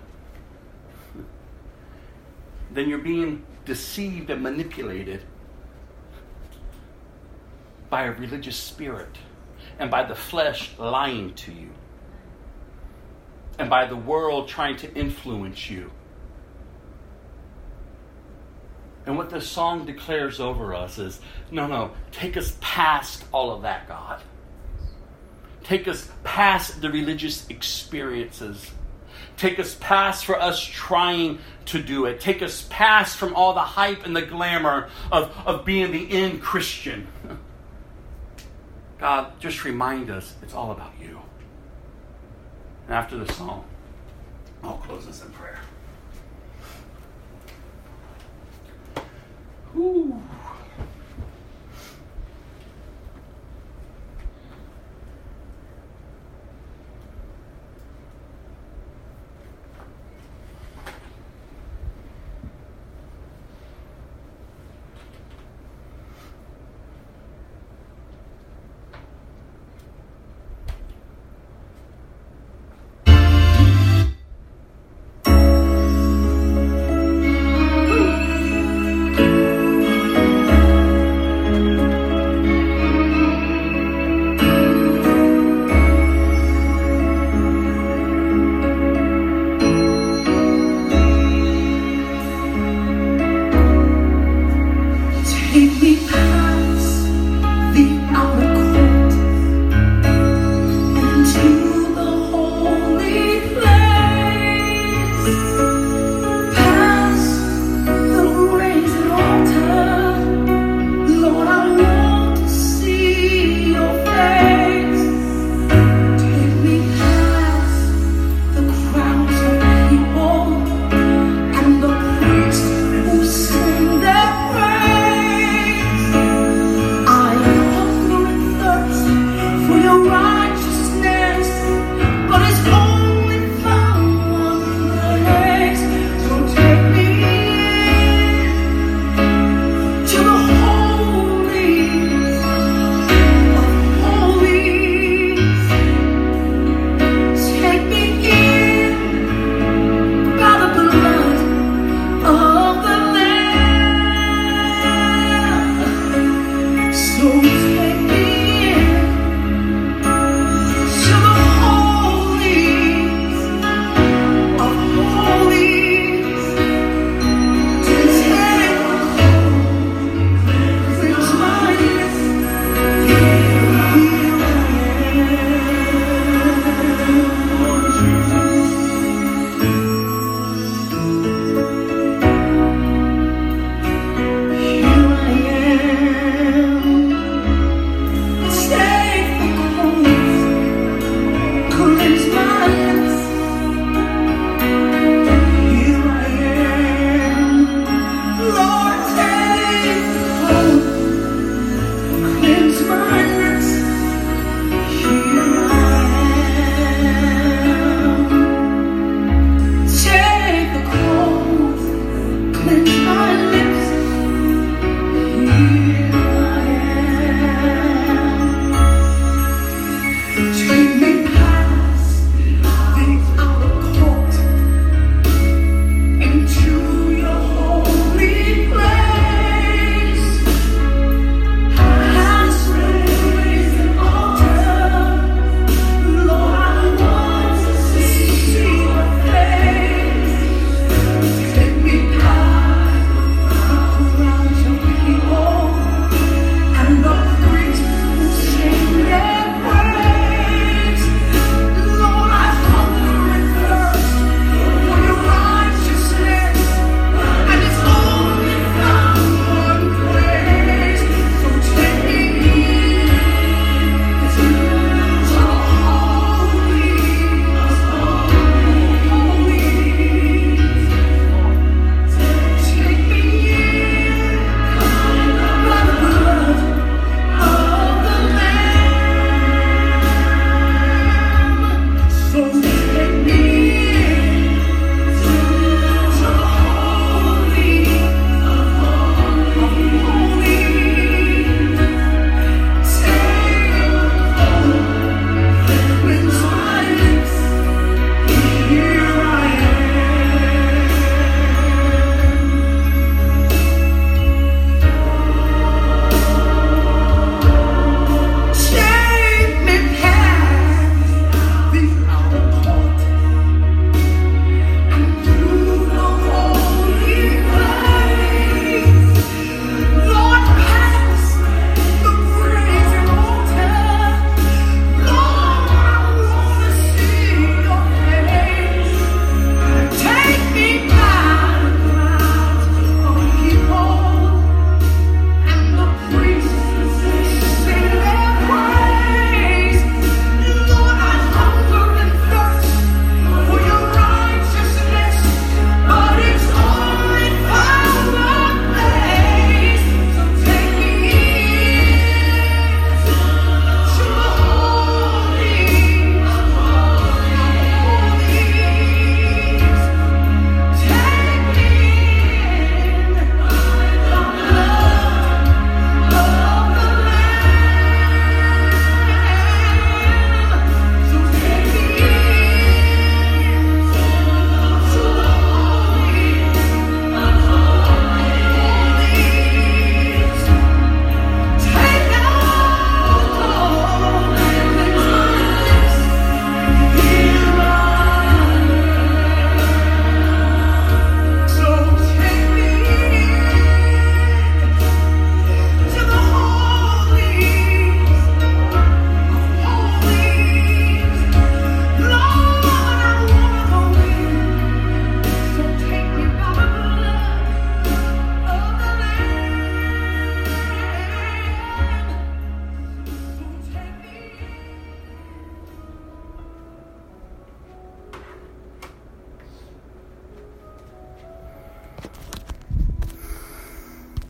then you're being deceived and manipulated by a religious spirit and by the flesh lying to you and by the world trying to influence you. And what this song declares over us is no, no, take us past all of that, God. Take us past the religious experiences Take us past for us trying to do it. Take us past from all the hype and the glamour of, of being the in Christian. (laughs) God, just remind us it's all about you. And after the song, I'll close this in prayer. Whew.